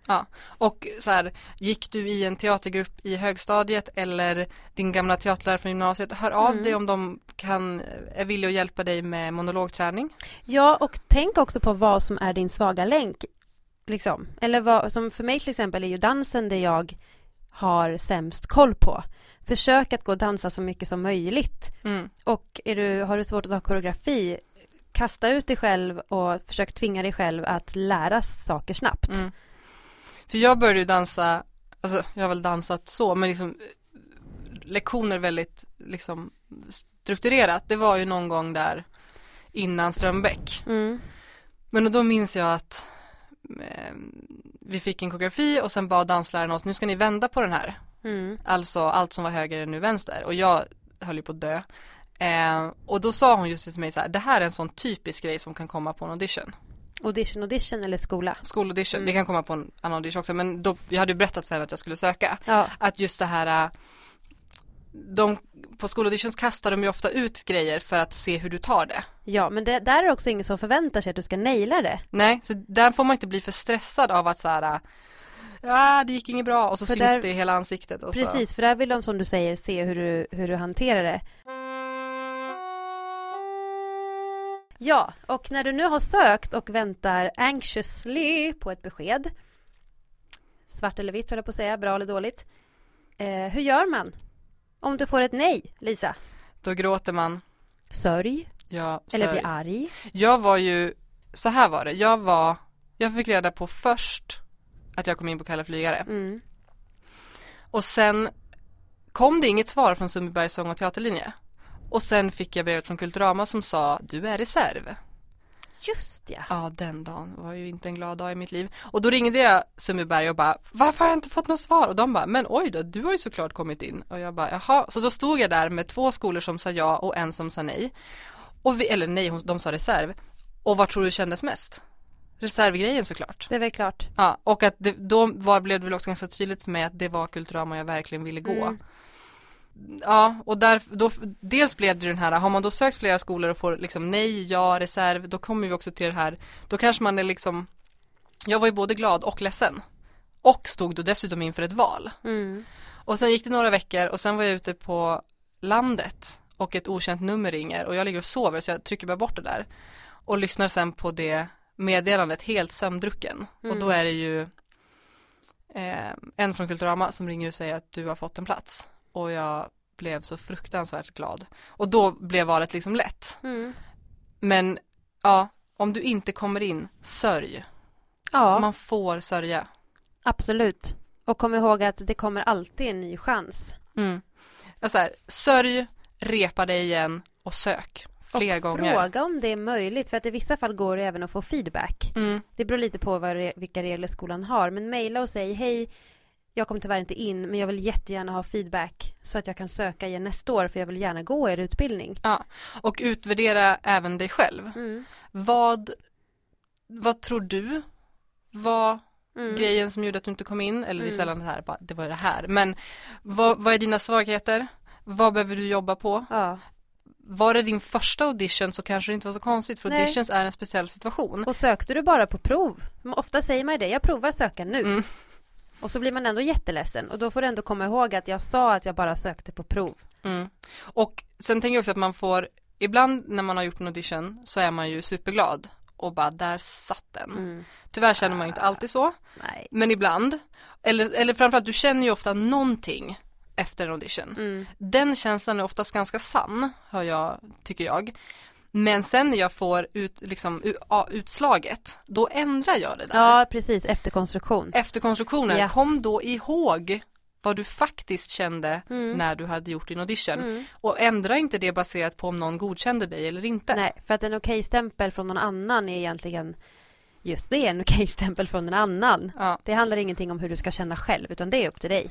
Och så här, gick du i en teatergrupp i högstadiet eller din gamla teaterlärare från gymnasiet, hör av Mm. dig om de kan, är villiga att hjälpa dig med monologträning. Ja, och tänk också på vad som är din svaga länk. Liksom. Eller vad, som för mig till exempel är ju dansen det jag har sämst koll på. Försök att gå och dansa så mycket som möjligt. Mm. Och är du, har du svårt att ta koreografi, kasta ut dig själv och försök tvinga dig själv att lära saker snabbt. Mm. För jag började ju dansa, alltså jag har väl dansat så, men liksom lektioner väldigt liksom strukturerat. Det var ju någon gång där innan Strömbäck. Mm. Men då minns jag att eh, vi fick en koreografi och sen bad dansläraren oss, nu ska ni vända på den här. Mm. Alltså allt som var höger är nu vänster och jag höll ju på att dö. Eh, och då sa hon just till mig så här, det här är en sån typisk grej som kan komma på en audition. Audition, audition eller skola. Skolaudition, Mm. det kan komma på en annan audition också men då, jag hade ju berättat för henne att jag skulle söka. Ja, Att just det här äh, de, på skolauditions kastar de ju ofta ut grejer för att se hur du tar det. ja men det, där är också ingen som förväntar sig att du ska naila det. Nej, så där får man inte bli för stressad av att så här, ja det gick inget bra och så För syns där- det i hela ansiktet. Och Så. Precis, för där vill de som du säger se hur du, hur du hanterar det. Ja, och när du nu har sökt och väntar anxiously på ett besked svart eller vitt höll jag på att säga, bra eller dåligt. Eh, hur gör man? Om du får ett nej, Lisa? Då gråter man. Sörj? Eller sörj. blir arg? jag var ju, så här var det, jag var, jag fick reda på först att jag kom in på Kalla flygare. Mm. Och sen kom det inget svar från Sundbybergs sång och teaterlinje. Och sen fick jag brevet från Kulturama som sa, du är reserv. Just ja. Ja, den dagen var ju inte en glad dag i mitt liv. Och då ringde jag Sundbyberg och bara, varför har jag inte fått något svar? Och de bara, men oj då, du har ju såklart kommit in. Och jag bara, jaha. Så då stod jag där med två skolor som sa ja och en som sa nej. Och vi, eller nej, de sa reserv. Och vad tror du kändes mest? Reservgrejen såklart. Det är väl klart. Ja, och att det, då var, blev det väl också ganska tydligt för mig att det var Kulturama jag verkligen ville gå. Mm. Ja, och där, då, dels blev det den här, har man då sökt flera skolor och får liksom nej, ja, reserv, då kommer vi också till det här, då kanske man är liksom, jag var ju både glad och ledsen. Och stod då dessutom inför ett val. Mm. Och sen gick det några veckor och sen var jag ute på landet och ett okänt nummer ringer och jag ligger och sover så jag trycker bara bort det där. Och lyssnar sen på det meddelandet helt sömndrucken. Och då Mm. är det ju eh, en från Kulturama som ringer och säger att du har fått en plats. Och jag blev så fruktansvärt glad. Och då blev valet liksom lätt. Mm. Men ja, om du inte kommer in, sörj. Ja, Man får sörja. absolut. Och kom ihåg att det kommer alltid en ny chans. Mm. Jag så här, sörj, repa dig igen och sök fler och gånger. fråga om det är möjligt, för att i vissa fall går det även att få feedback. Mm. Det beror lite på vad, vilka regler skolan har, men mejla och säg hej, jag kommer tyvärr inte in, men jag vill jättegärna ha feedback så att jag kan söka igen nästa år, för jag vill gärna gå er utbildning. Och utvärdera även dig själv. Mm. Vad, vad tror du var Mm. grejen som gjorde att du inte kom in? Eller det är Mm. sällan det här, bara, det var det här. Men vad, vad är dina svagheter? Vad behöver du jobba på? Ja, Var det din första audition så kanske det inte var så konstigt för Nej. auditions är en speciell situation. och sökte du bara på prov? Ofta säger man ju det, jag provar söka nu. Mm. Och så blir man ändå jätteledsen och då får du ändå komma ihåg att jag sa att jag bara sökte på prov. Mm. Och sen tänker jag också att man får, ibland när man har gjort en audition så är man ju superglad och bara där satt den. Mm. Tyvärr känner man ju inte alltid så, Nej. men ibland, eller, eller framförallt du känner ju ofta någonting efter en audition. Mm. Den känslan är oftast ganska sann, hör jag, tycker jag. Men sen när jag får ut, liksom, utslaget, då ändrar jag det där. Ja, precis. Efterkonstruktion. Efter konstruktionen, Ja. kom då ihåg vad du faktiskt kände Mm. när du hade gjort din audition. Mm. Och ändra inte det baserat på om någon godkände dig eller inte. Nej, för att en okej-stämpel från någon annan är egentligen just det, en okej-stämpel från en annan. Ja, Det handlar ingenting om hur du ska känna själv, utan det är upp till dig.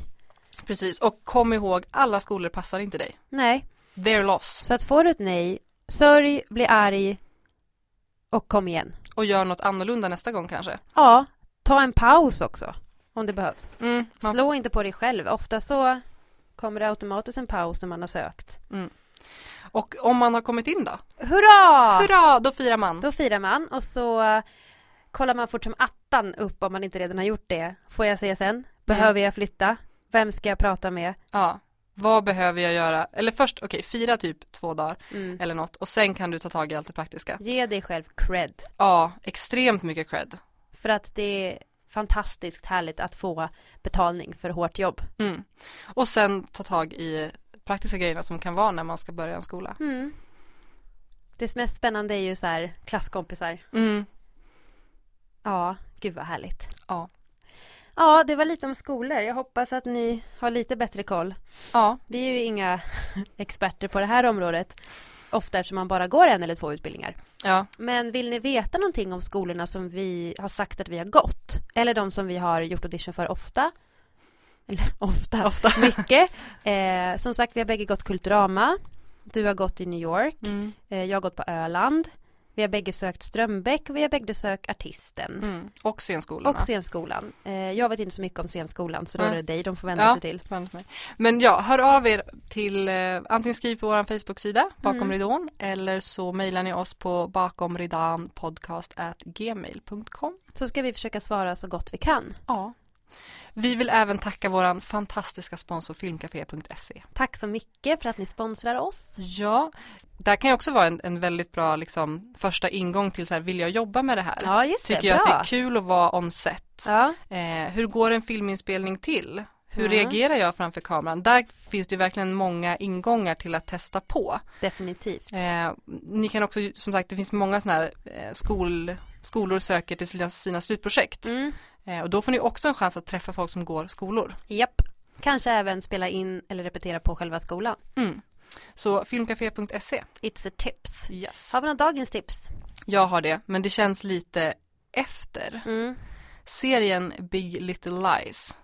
precis. Och kom ihåg, alla skolor passar inte dig. Nej, They're loss. så att får du ett nej, sörj, bli arg och kom igen. Och gör något annorlunda nästa gång kanske. Ja, ta en paus också, om det behövs. Mm, man, Slå inte på dig själv. Ofta så kommer det automatiskt en paus när man har sökt. och om man har kommit in då? Hurra! Hurra, då firar man. Då firar man och så eh, kollar man fort som attan upp om man inte redan har gjort det. Får jag CSN? Behöver jag flytta? Vem ska jag prata med? Ja. Vad behöver jag göra? Eller först, okej, fira typ två dagar Mm. eller något och sen kan du ta tag i allt det praktiska. Ge dig själv cred. Ja, extremt mycket cred. För att det är fantastiskt härligt att få betalning för hårt jobb. Mm. Och sen ta tag i praktiska grejerna som kan vara när man ska börja en skola. Mm. Det mest spännande är ju så här klasskompisar. Mm. Ja, gud vad härligt. Ja. Ja, det var lite om skolor. Jag hoppas att ni har lite bättre koll. Ja, Vi är ju inga experter på det här området. Ofta eftersom man bara går en eller två utbildningar. ja, Men vill ni veta någonting om skolorna som vi har sagt att vi har gått? Eller de som vi har gjort audition för ofta? Eller ofta, ofta. mycket. Eh, som sagt, vi har bägge gått Kulturama. Du har gått i New York. Mm. Eh, jag har gått på Öland. Vi har bägge sökt Strömbäck och vi har bägge sökt Artisten. Mm. Och scenskolorna. Och scenskolan. Eh, jag vet inte så mycket om scenskolan så då är Nej. det dig de får vända Ja. sig till. Men ja, hör av er till eh, antingen skriv på vår Facebook-sida bakom Mm. ridån eller så mejlar ni oss på bakomridanpodcast@gmail.com. Så ska vi försöka svara så gott vi kan. Ja. Vi vill även tacka våran fantastiska sponsor filmcafé.se. Tack så mycket för att ni sponsrar oss. Ja, där kan ju också vara en, en väldigt bra liksom, första ingång till så här, vill jag jobba med det här? Ja, just det. Tycker jag Bra. att det är kul att vara on set? Ja, Eh, hur går en filminspelning till? Hur Mm. reagerar jag framför kameran? Där finns det ju verkligen många ingångar till att testa på. definitivt. Eh, ni kan också, som sagt, det finns många sådana här eh, skol, skolor söker till sina, sina slutprojekt. Mm. Eh, och då får ni också en chans att träffa folk som går skolor. Japp. Kanske även spela in eller repetera på själva skolan. Mm. Så filmcafé.se. It's a tips. Yes. Har vi något dagens tips? Jag har det, men det känns lite efter. Mm. Serien Big Little Lies.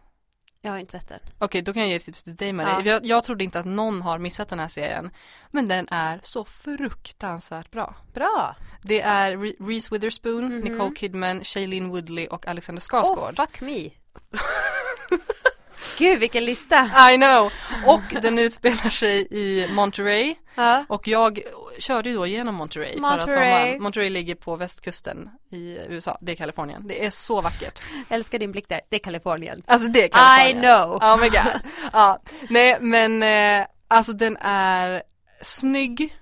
Jag har inte sett den. Okej, då kan jag ge ett tips till dig Marie. Ja. Jag, jag trodde inte att någon har missat den här serien. Men den är så fruktansvärt bra. Bra! Det är Re- Reese Witherspoon, Mhm. Nicole Kidman, Shailene Woodley och Alexander Oh, Skarsgård. fuck me. Gud, vilken lista. I know! Och den utspelar sig i Monterey. Ja. Och jag körde ju då genom Monterey, förra Monterey. sommaren. Monterey ligger på västkusten i USA, det är Kalifornien. Det är så vackert. Älskar din blick där. Det är Kalifornien. Alltså det är I Kalifornien. know. Oh my god. Ja, nej men eh, alltså den är snygg,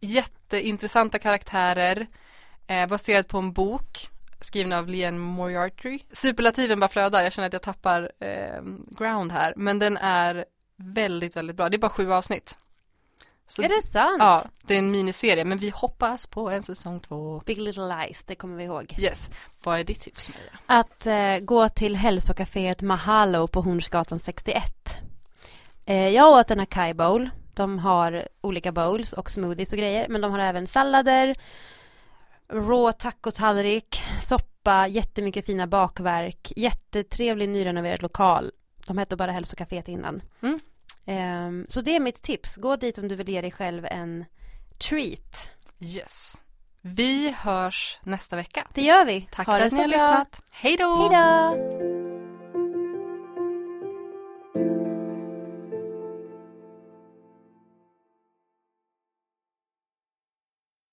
jätteintressanta karaktärer, eh, baserad på en bok skriven av Leanne Moriarty. Superlativen bara flödar, jag känner att jag tappar eh, ground här, men den är väldigt, väldigt bra. Det är bara sju avsnitt. Så är det sant? Ja, det är en miniserie, men vi hoppas på en säsong två. Big Little Lies, det kommer vi ihåg. Yes, vad är ditt tips Maria? Att eh, gå till hälsokaféet Mahalo på Hornsgatan 61. Eh, jag åt en acai bowl. De har olika bowls och smoothies och grejer. Men de har även sallader, rå tacotallrik, soppa, jättemycket fina bakverk, jättetrevlig nyrenoverad lokal. De hette bara hälsokaféet innan. Mm. Ehm, så det är mitt tips. Gå dit om du vill ge dig själv en treat. Yes. Vi hörs nästa vecka. Det gör vi. Tack Ha för att ni har lyssnat. Hej då! Hej då!